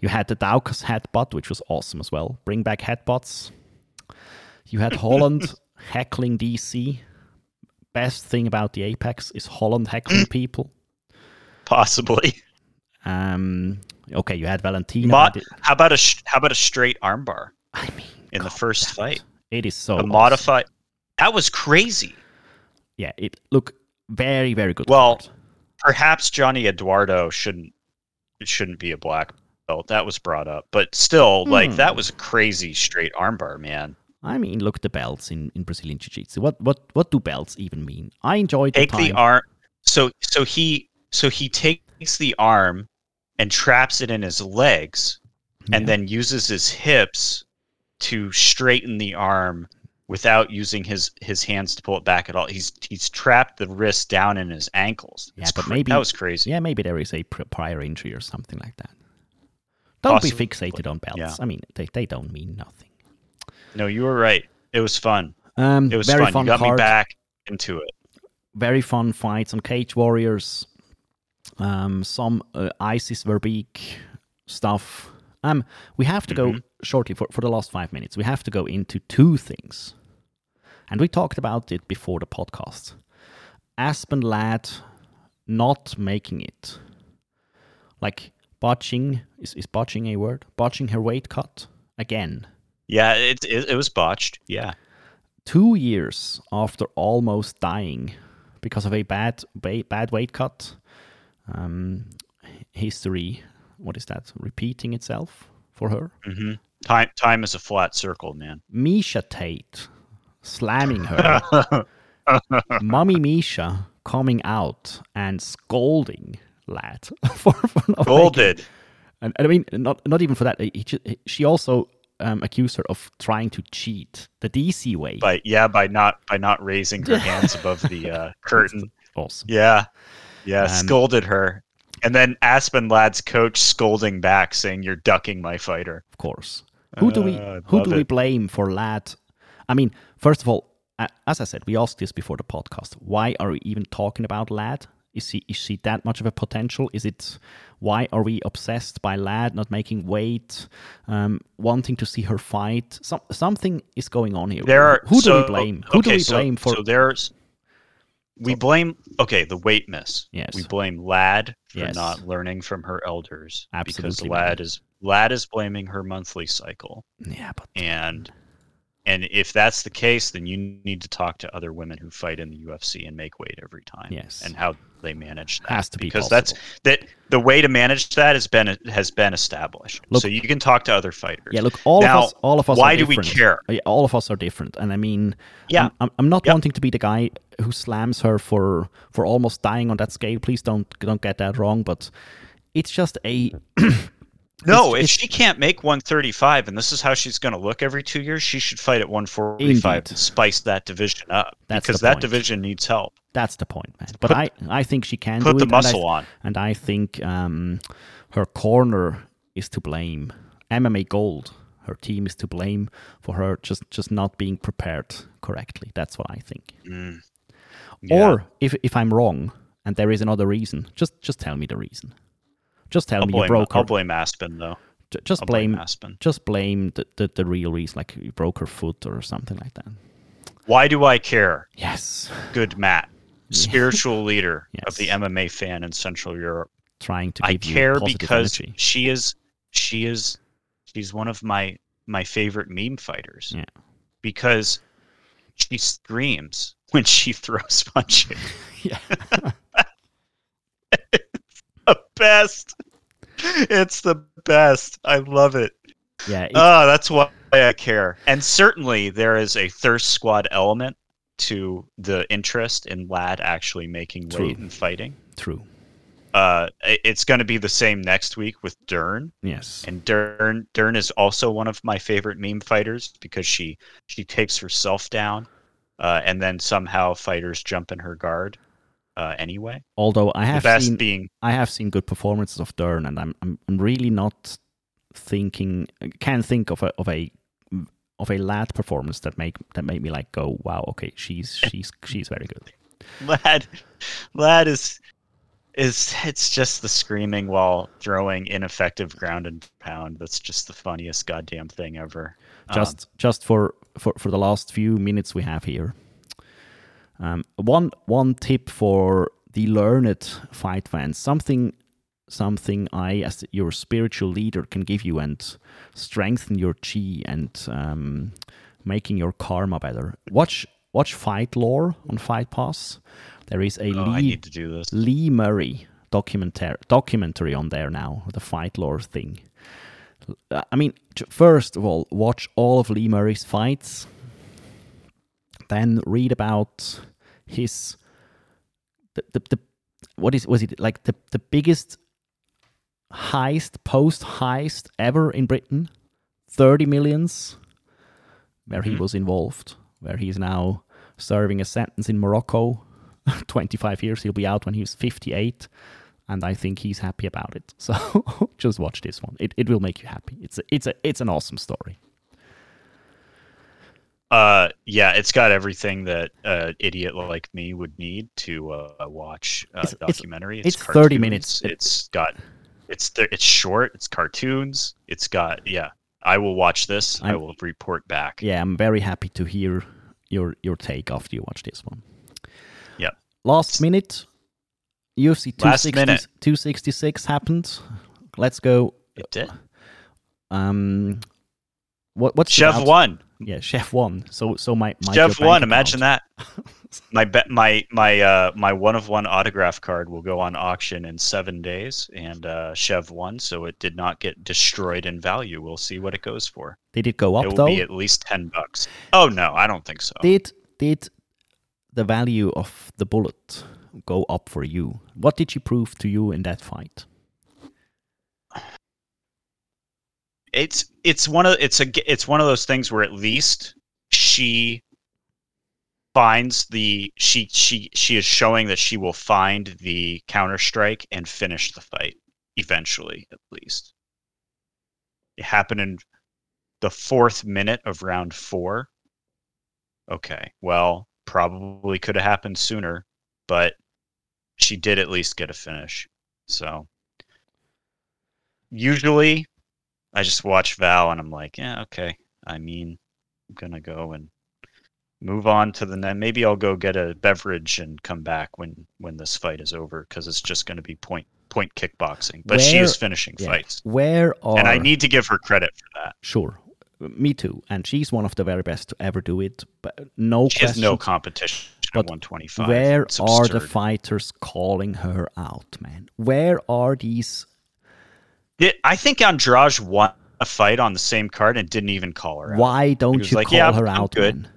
You had the Daukaus headbutt, which was awesome as well. Bring back headbutts. You had Holland <laughs> heckling DC. Best thing about the Apex is Holland heckling <clears throat> people. Possibly. Um, okay, you had Valentina. Mo- and it- how about a sh- how about a straight armbar I mean, in the first fight? it. It is so A awesome. modified. That was crazy. Yeah, it look very very good. Well, card. Perhaps Johnny Eduardo shouldn't it shouldn't be a black belt. That was brought up, but still, like Hmm. that was a crazy straight armbar, man. I mean, look at the belts in, in Brazilian Jiu Jitsu. What what what do belts even mean? I enjoyed the Take time. the arm. So so he so he takes the arm and traps it in his legs, and then uses his hips to straighten the arm without using his his hands to pull it back at all. He's he's trapped the wrist down in his ankles. Yeah, but cra- maybe- that was crazy. Yeah, maybe there is a prior injury or something like that. Don't be fixated on belts. yeah. I mean, they, they don't mean nothing. No, you were right. It was fun. Um, It was very fun. fun You got card. me back into it. Very fun fights on Cage Warriors. Um, some uh, ISIS Verbeek stuff. Um, we have to go Mhm. Shortly for, for the last five minutes. We have to go into two things, and we talked about it before the podcast. Aspen Ladd not making it, like botching is is botching a word? Botching her weight cut again. Yeah, it, it it was botched. Yeah. two years after almost dying because of a bad bad weight cut. Um, history, what is that? Repeating itself for her. hmm Time time is a flat circle, man. Miesha Tate slamming her. <laughs> Mummy Miesha coming out and scolding Ladd <laughs> for, for not Golded. And, and I mean, not not even for that. He, he- she also um, accused her of trying to cheat the DC way. By yeah, by not by not raising her <laughs> hands above the uh, curtain. awesome. Yeah. Yeah, Um, scolded her. And then Aspen Ladd's coach scolding back saying you're ducking my fighter. of course. Who do we Uh, who do we blame for Ladd? I mean, first of all, as I said, we asked this before the podcast. Why are we even talking about Ladd? Is he is she that much of a potential? Is it why are we obsessed by Ladd not making weight, um, wanting to see her fight? Some something is going on here. There are who do so- we blame? Who do okay, we so- blame for? So there's we blame okay, the weight miss. Yes. We blame Ladd for Yes. not learning from her elders. Because Absolutely, Ladd is Ladd is blaming her monthly cycle. yeah, but and and if that's the case then you need to talk to other women who fight in the UFC and make weight every time Yes. and how they manage that Has to be because that's that the way to manage that has been has been established Look- so you can talk to other fighters yeah. Look, all Now, of us, all of us. why are do we care? All of us are different, and I mean, Yeah. I'm, I'm, I'm not Yep. wanting to be the guy who slams her for for almost dying on that scale. Please don't don't get that wrong, but it's just a <clears throat> no it's- if she can't make 135 and this is how she's going to look every two years she should fight at 145 Indeed. to spice that division up That's because that division needs help that's the point, man. But Put- I I think she can put do the it, and I- muscle on and I think um, her corner is to blame. MMA Gold, her team is to blame for her just just not being prepared correctly. That's what I think. Mm. Yeah. Or if if I'm wrong and there is another reason, just just tell me the reason. Just tell I'll me you broke her. I'll blame Aspen though J- just I'll blame, blame Aspen just blame the, the, the real reason, like you broke her foot or something like that. why do I care Yes, good Matt, <laughs> spiritual leader of the MMA fan in Central Europe. trying to I care because energy. she is she is she's one of my my favorite meme fighters. Yeah. Because she screams when she throws <laughs> punches. <laughs> Yeah. Best. It's the best. I love it. Yeah, Oh, that's why I care. And certainly there is a thirst squad element to the interest in Ladd actually making True. weight and fighting. True. Uh, it's going to be the same next week with Dern, Yes. and Dern Dern is also one of my favorite meme fighters because she she takes herself down, uh, and then somehow fighters jump in her guard. Uh, anyway, Although I have seen being I have seen good performances of Dern, and I'm I'm, I'm really not thinking can't think of a of a of a Ladd performance that make that made me like go wow okay she's <laughs> she's she's very good. Ladd, Ladd is is it's just the screaming while throwing ineffective ground and pound. That's just the funniest goddamn thing ever. Um, Just just for, for for the last few minutes we have here. Um, one one tip for the learned fight fans something something I as your spiritual leader can give you and strengthen your chi and um, making your karma better. Watch watch Fight Lore on Fight Pass. There is a oh, Lee need to do this. Lee Murray documentary documentary on there now, the fight lore thing. I mean, first of all, watch all of Lee Murray's fights. Then read about his the, the, the what is was it like the the biggest heist post heist ever in Britain, thirty millions, where he Mhm. was involved, where he's now serving a sentence in Morocco <laughs> 25 years. He'll be out when he's 58, and I think he's happy about it. <laughs> So just watch this one. It, it will make you happy. It's a, it's a it's an awesome story. Uh, yeah, it's got everything that an idiot like me would need to uh, watch a It's- it's- documentary. it's 30 minutes. It- It's got it's th- it's short. It's cartoons. It's got yeah. I will watch this. i I'm- will report back. Yeah, I'm very happy to hear your your take after you watch this one. Yeah. Last minute, UFC Last 260, minute. 266 happened. Let's go. It did. Um, what what's Chef Chev out- Yeah, Chef One. So so my my Chev won. Imagine that. my bet my my uh my one of one autograph card will go on auction in seven days and uh chev won so it did not get destroyed in value we'll see what it goes for They Did it go up it will though? be at least 10 bucks oh no i don't think so Did did the value of the bullet go up for you? What did she prove to you in that fight? It's it's one of it's a it's one of those things where at least she finds the she she she is showing that she will find the counter strike and finish the fight eventually at least. It happened in the fourth minute of round four. Okay well probably could have happened sooner but she did at least get a finish so. Usually I just watch Val and I'm like, yeah, okay. I mean, I'm gonna go and move on to the next. Maybe I'll go get a beverage and come back when when this fight is over because it's just gonna be point point kickboxing. But she Where- is finishing Yeah. fights, Where are and I need to give her credit for that. sure, me too, and she's one of the very best to ever do it. But no She has no competition But at 125. Where are the fighters calling her out, man? Where are these? Did- I think Andrade won a fight on the same card and didn't even call her out. Why don't you like, call "Yeah, her I'm out, good."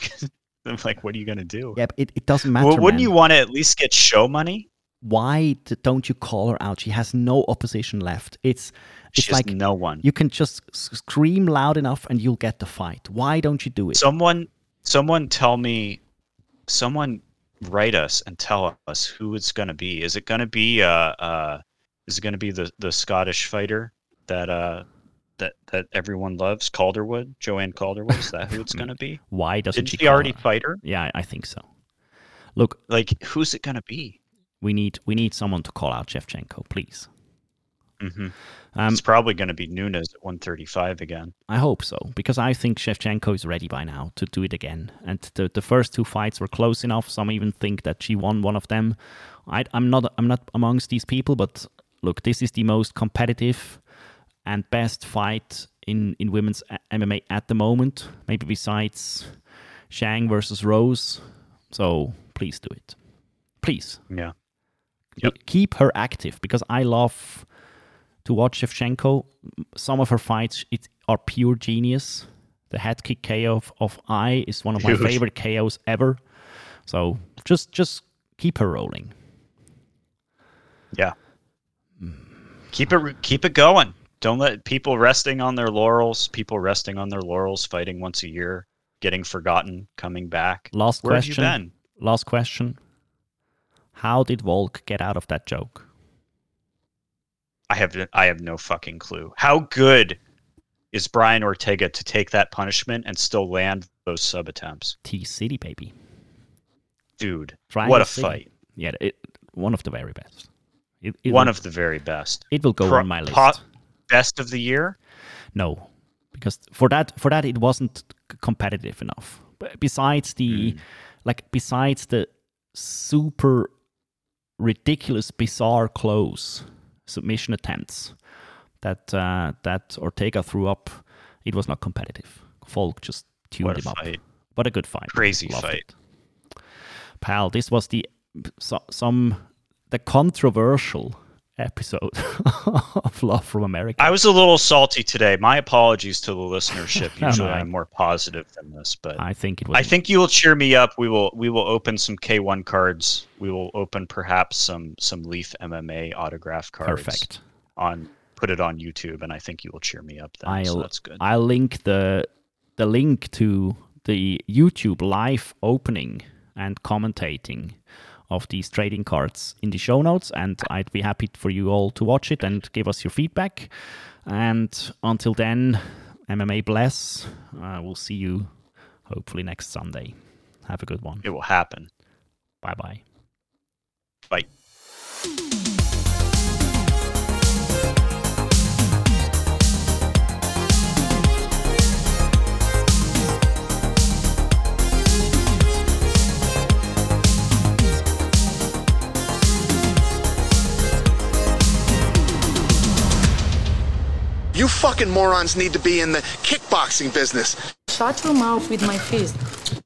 <laughs> I'm like, what are you gonna do? Yeah, it, it doesn't matter. well, wouldn't man. you want to at least get show money? Why don't you call her out? She has no opposition left. It's it's She has like no one. you can just scream loud enough and you'll get the fight. Why don't you do it? someone someone tell me someone write us and tell us who it's going to be is it going to be uh uh is it going to be the the scottish fighter that uh that that everyone loves calderwood joanne calderwood is that who it's going to be <laughs> Why doesn't did she she already her? fight her Yeah, I think so. Look, like who's it going to be we need we need someone to call out Shevchenko, please. hmm Um, it's probably going to be Nunes at 135 again I hope so because I think Shevchenko is ready by now to do it again. And the the first two fights were close enough. Some even think that she won one of them. I, I'm not I'm not amongst these people, but look, this is the most competitive and best fight in in women's MMA at the moment. Maybe besides Zhang versus Rose. So please do it, please. yeah Ke- Keep her active because I love to watch Shevchenko. Some of her fights it, are pure genius. The head kick KO of, of I is one of my favorite KOs ever. So just just keep her rolling. Yeah. Keep it keep it going. Don't let people resting on their laurels, people resting on their laurels, fighting once a year, getting forgotten, coming back. Last Where question. have you been? Last question. How did Volk get out of that joke? I have I have no fucking clue. How good is Brian Ortega to take that punishment and still land those sub attempts? T City, baby. Dude, what a City. fight. Yeah, it, one of the very best. It, it One will, of the very best. it will go Pro- on my list. po- best of the year? No, because for that for that it wasn't competitive enough. Besides the Hmm. like besides the super ridiculous, bizarre close submission attempts that uh, that Ortega threw up, it was not competitive. Volk just tuned him up. fight. What a good fight! Crazy Loved fight. it. pal. This was the so, some the controversial episode <laughs> of Love from America. I was a little salty today. My apologies to the listenership. <laughs> Oh, Usually no, I- I'm more positive than this, but I think it was. I think you will cheer me up. We will we will open some K1 cards. We will open perhaps some some Leaf MMA autograph cards. perfect. On put it on YouTube, and I think you will cheer me up then. so I'll that's good. I'll link the the link to the YouTube live opening and commentating of these trading cards in the show notes, and I'd be happy for you all to watch it and give us your feedback. And until then, MMA bless. Uh, we'll see you hopefully next Sunday. Have a good one. it will happen. Bye bye. Bye. You fucking morons need to be in the kickboxing business. Shut your mouth with my fist.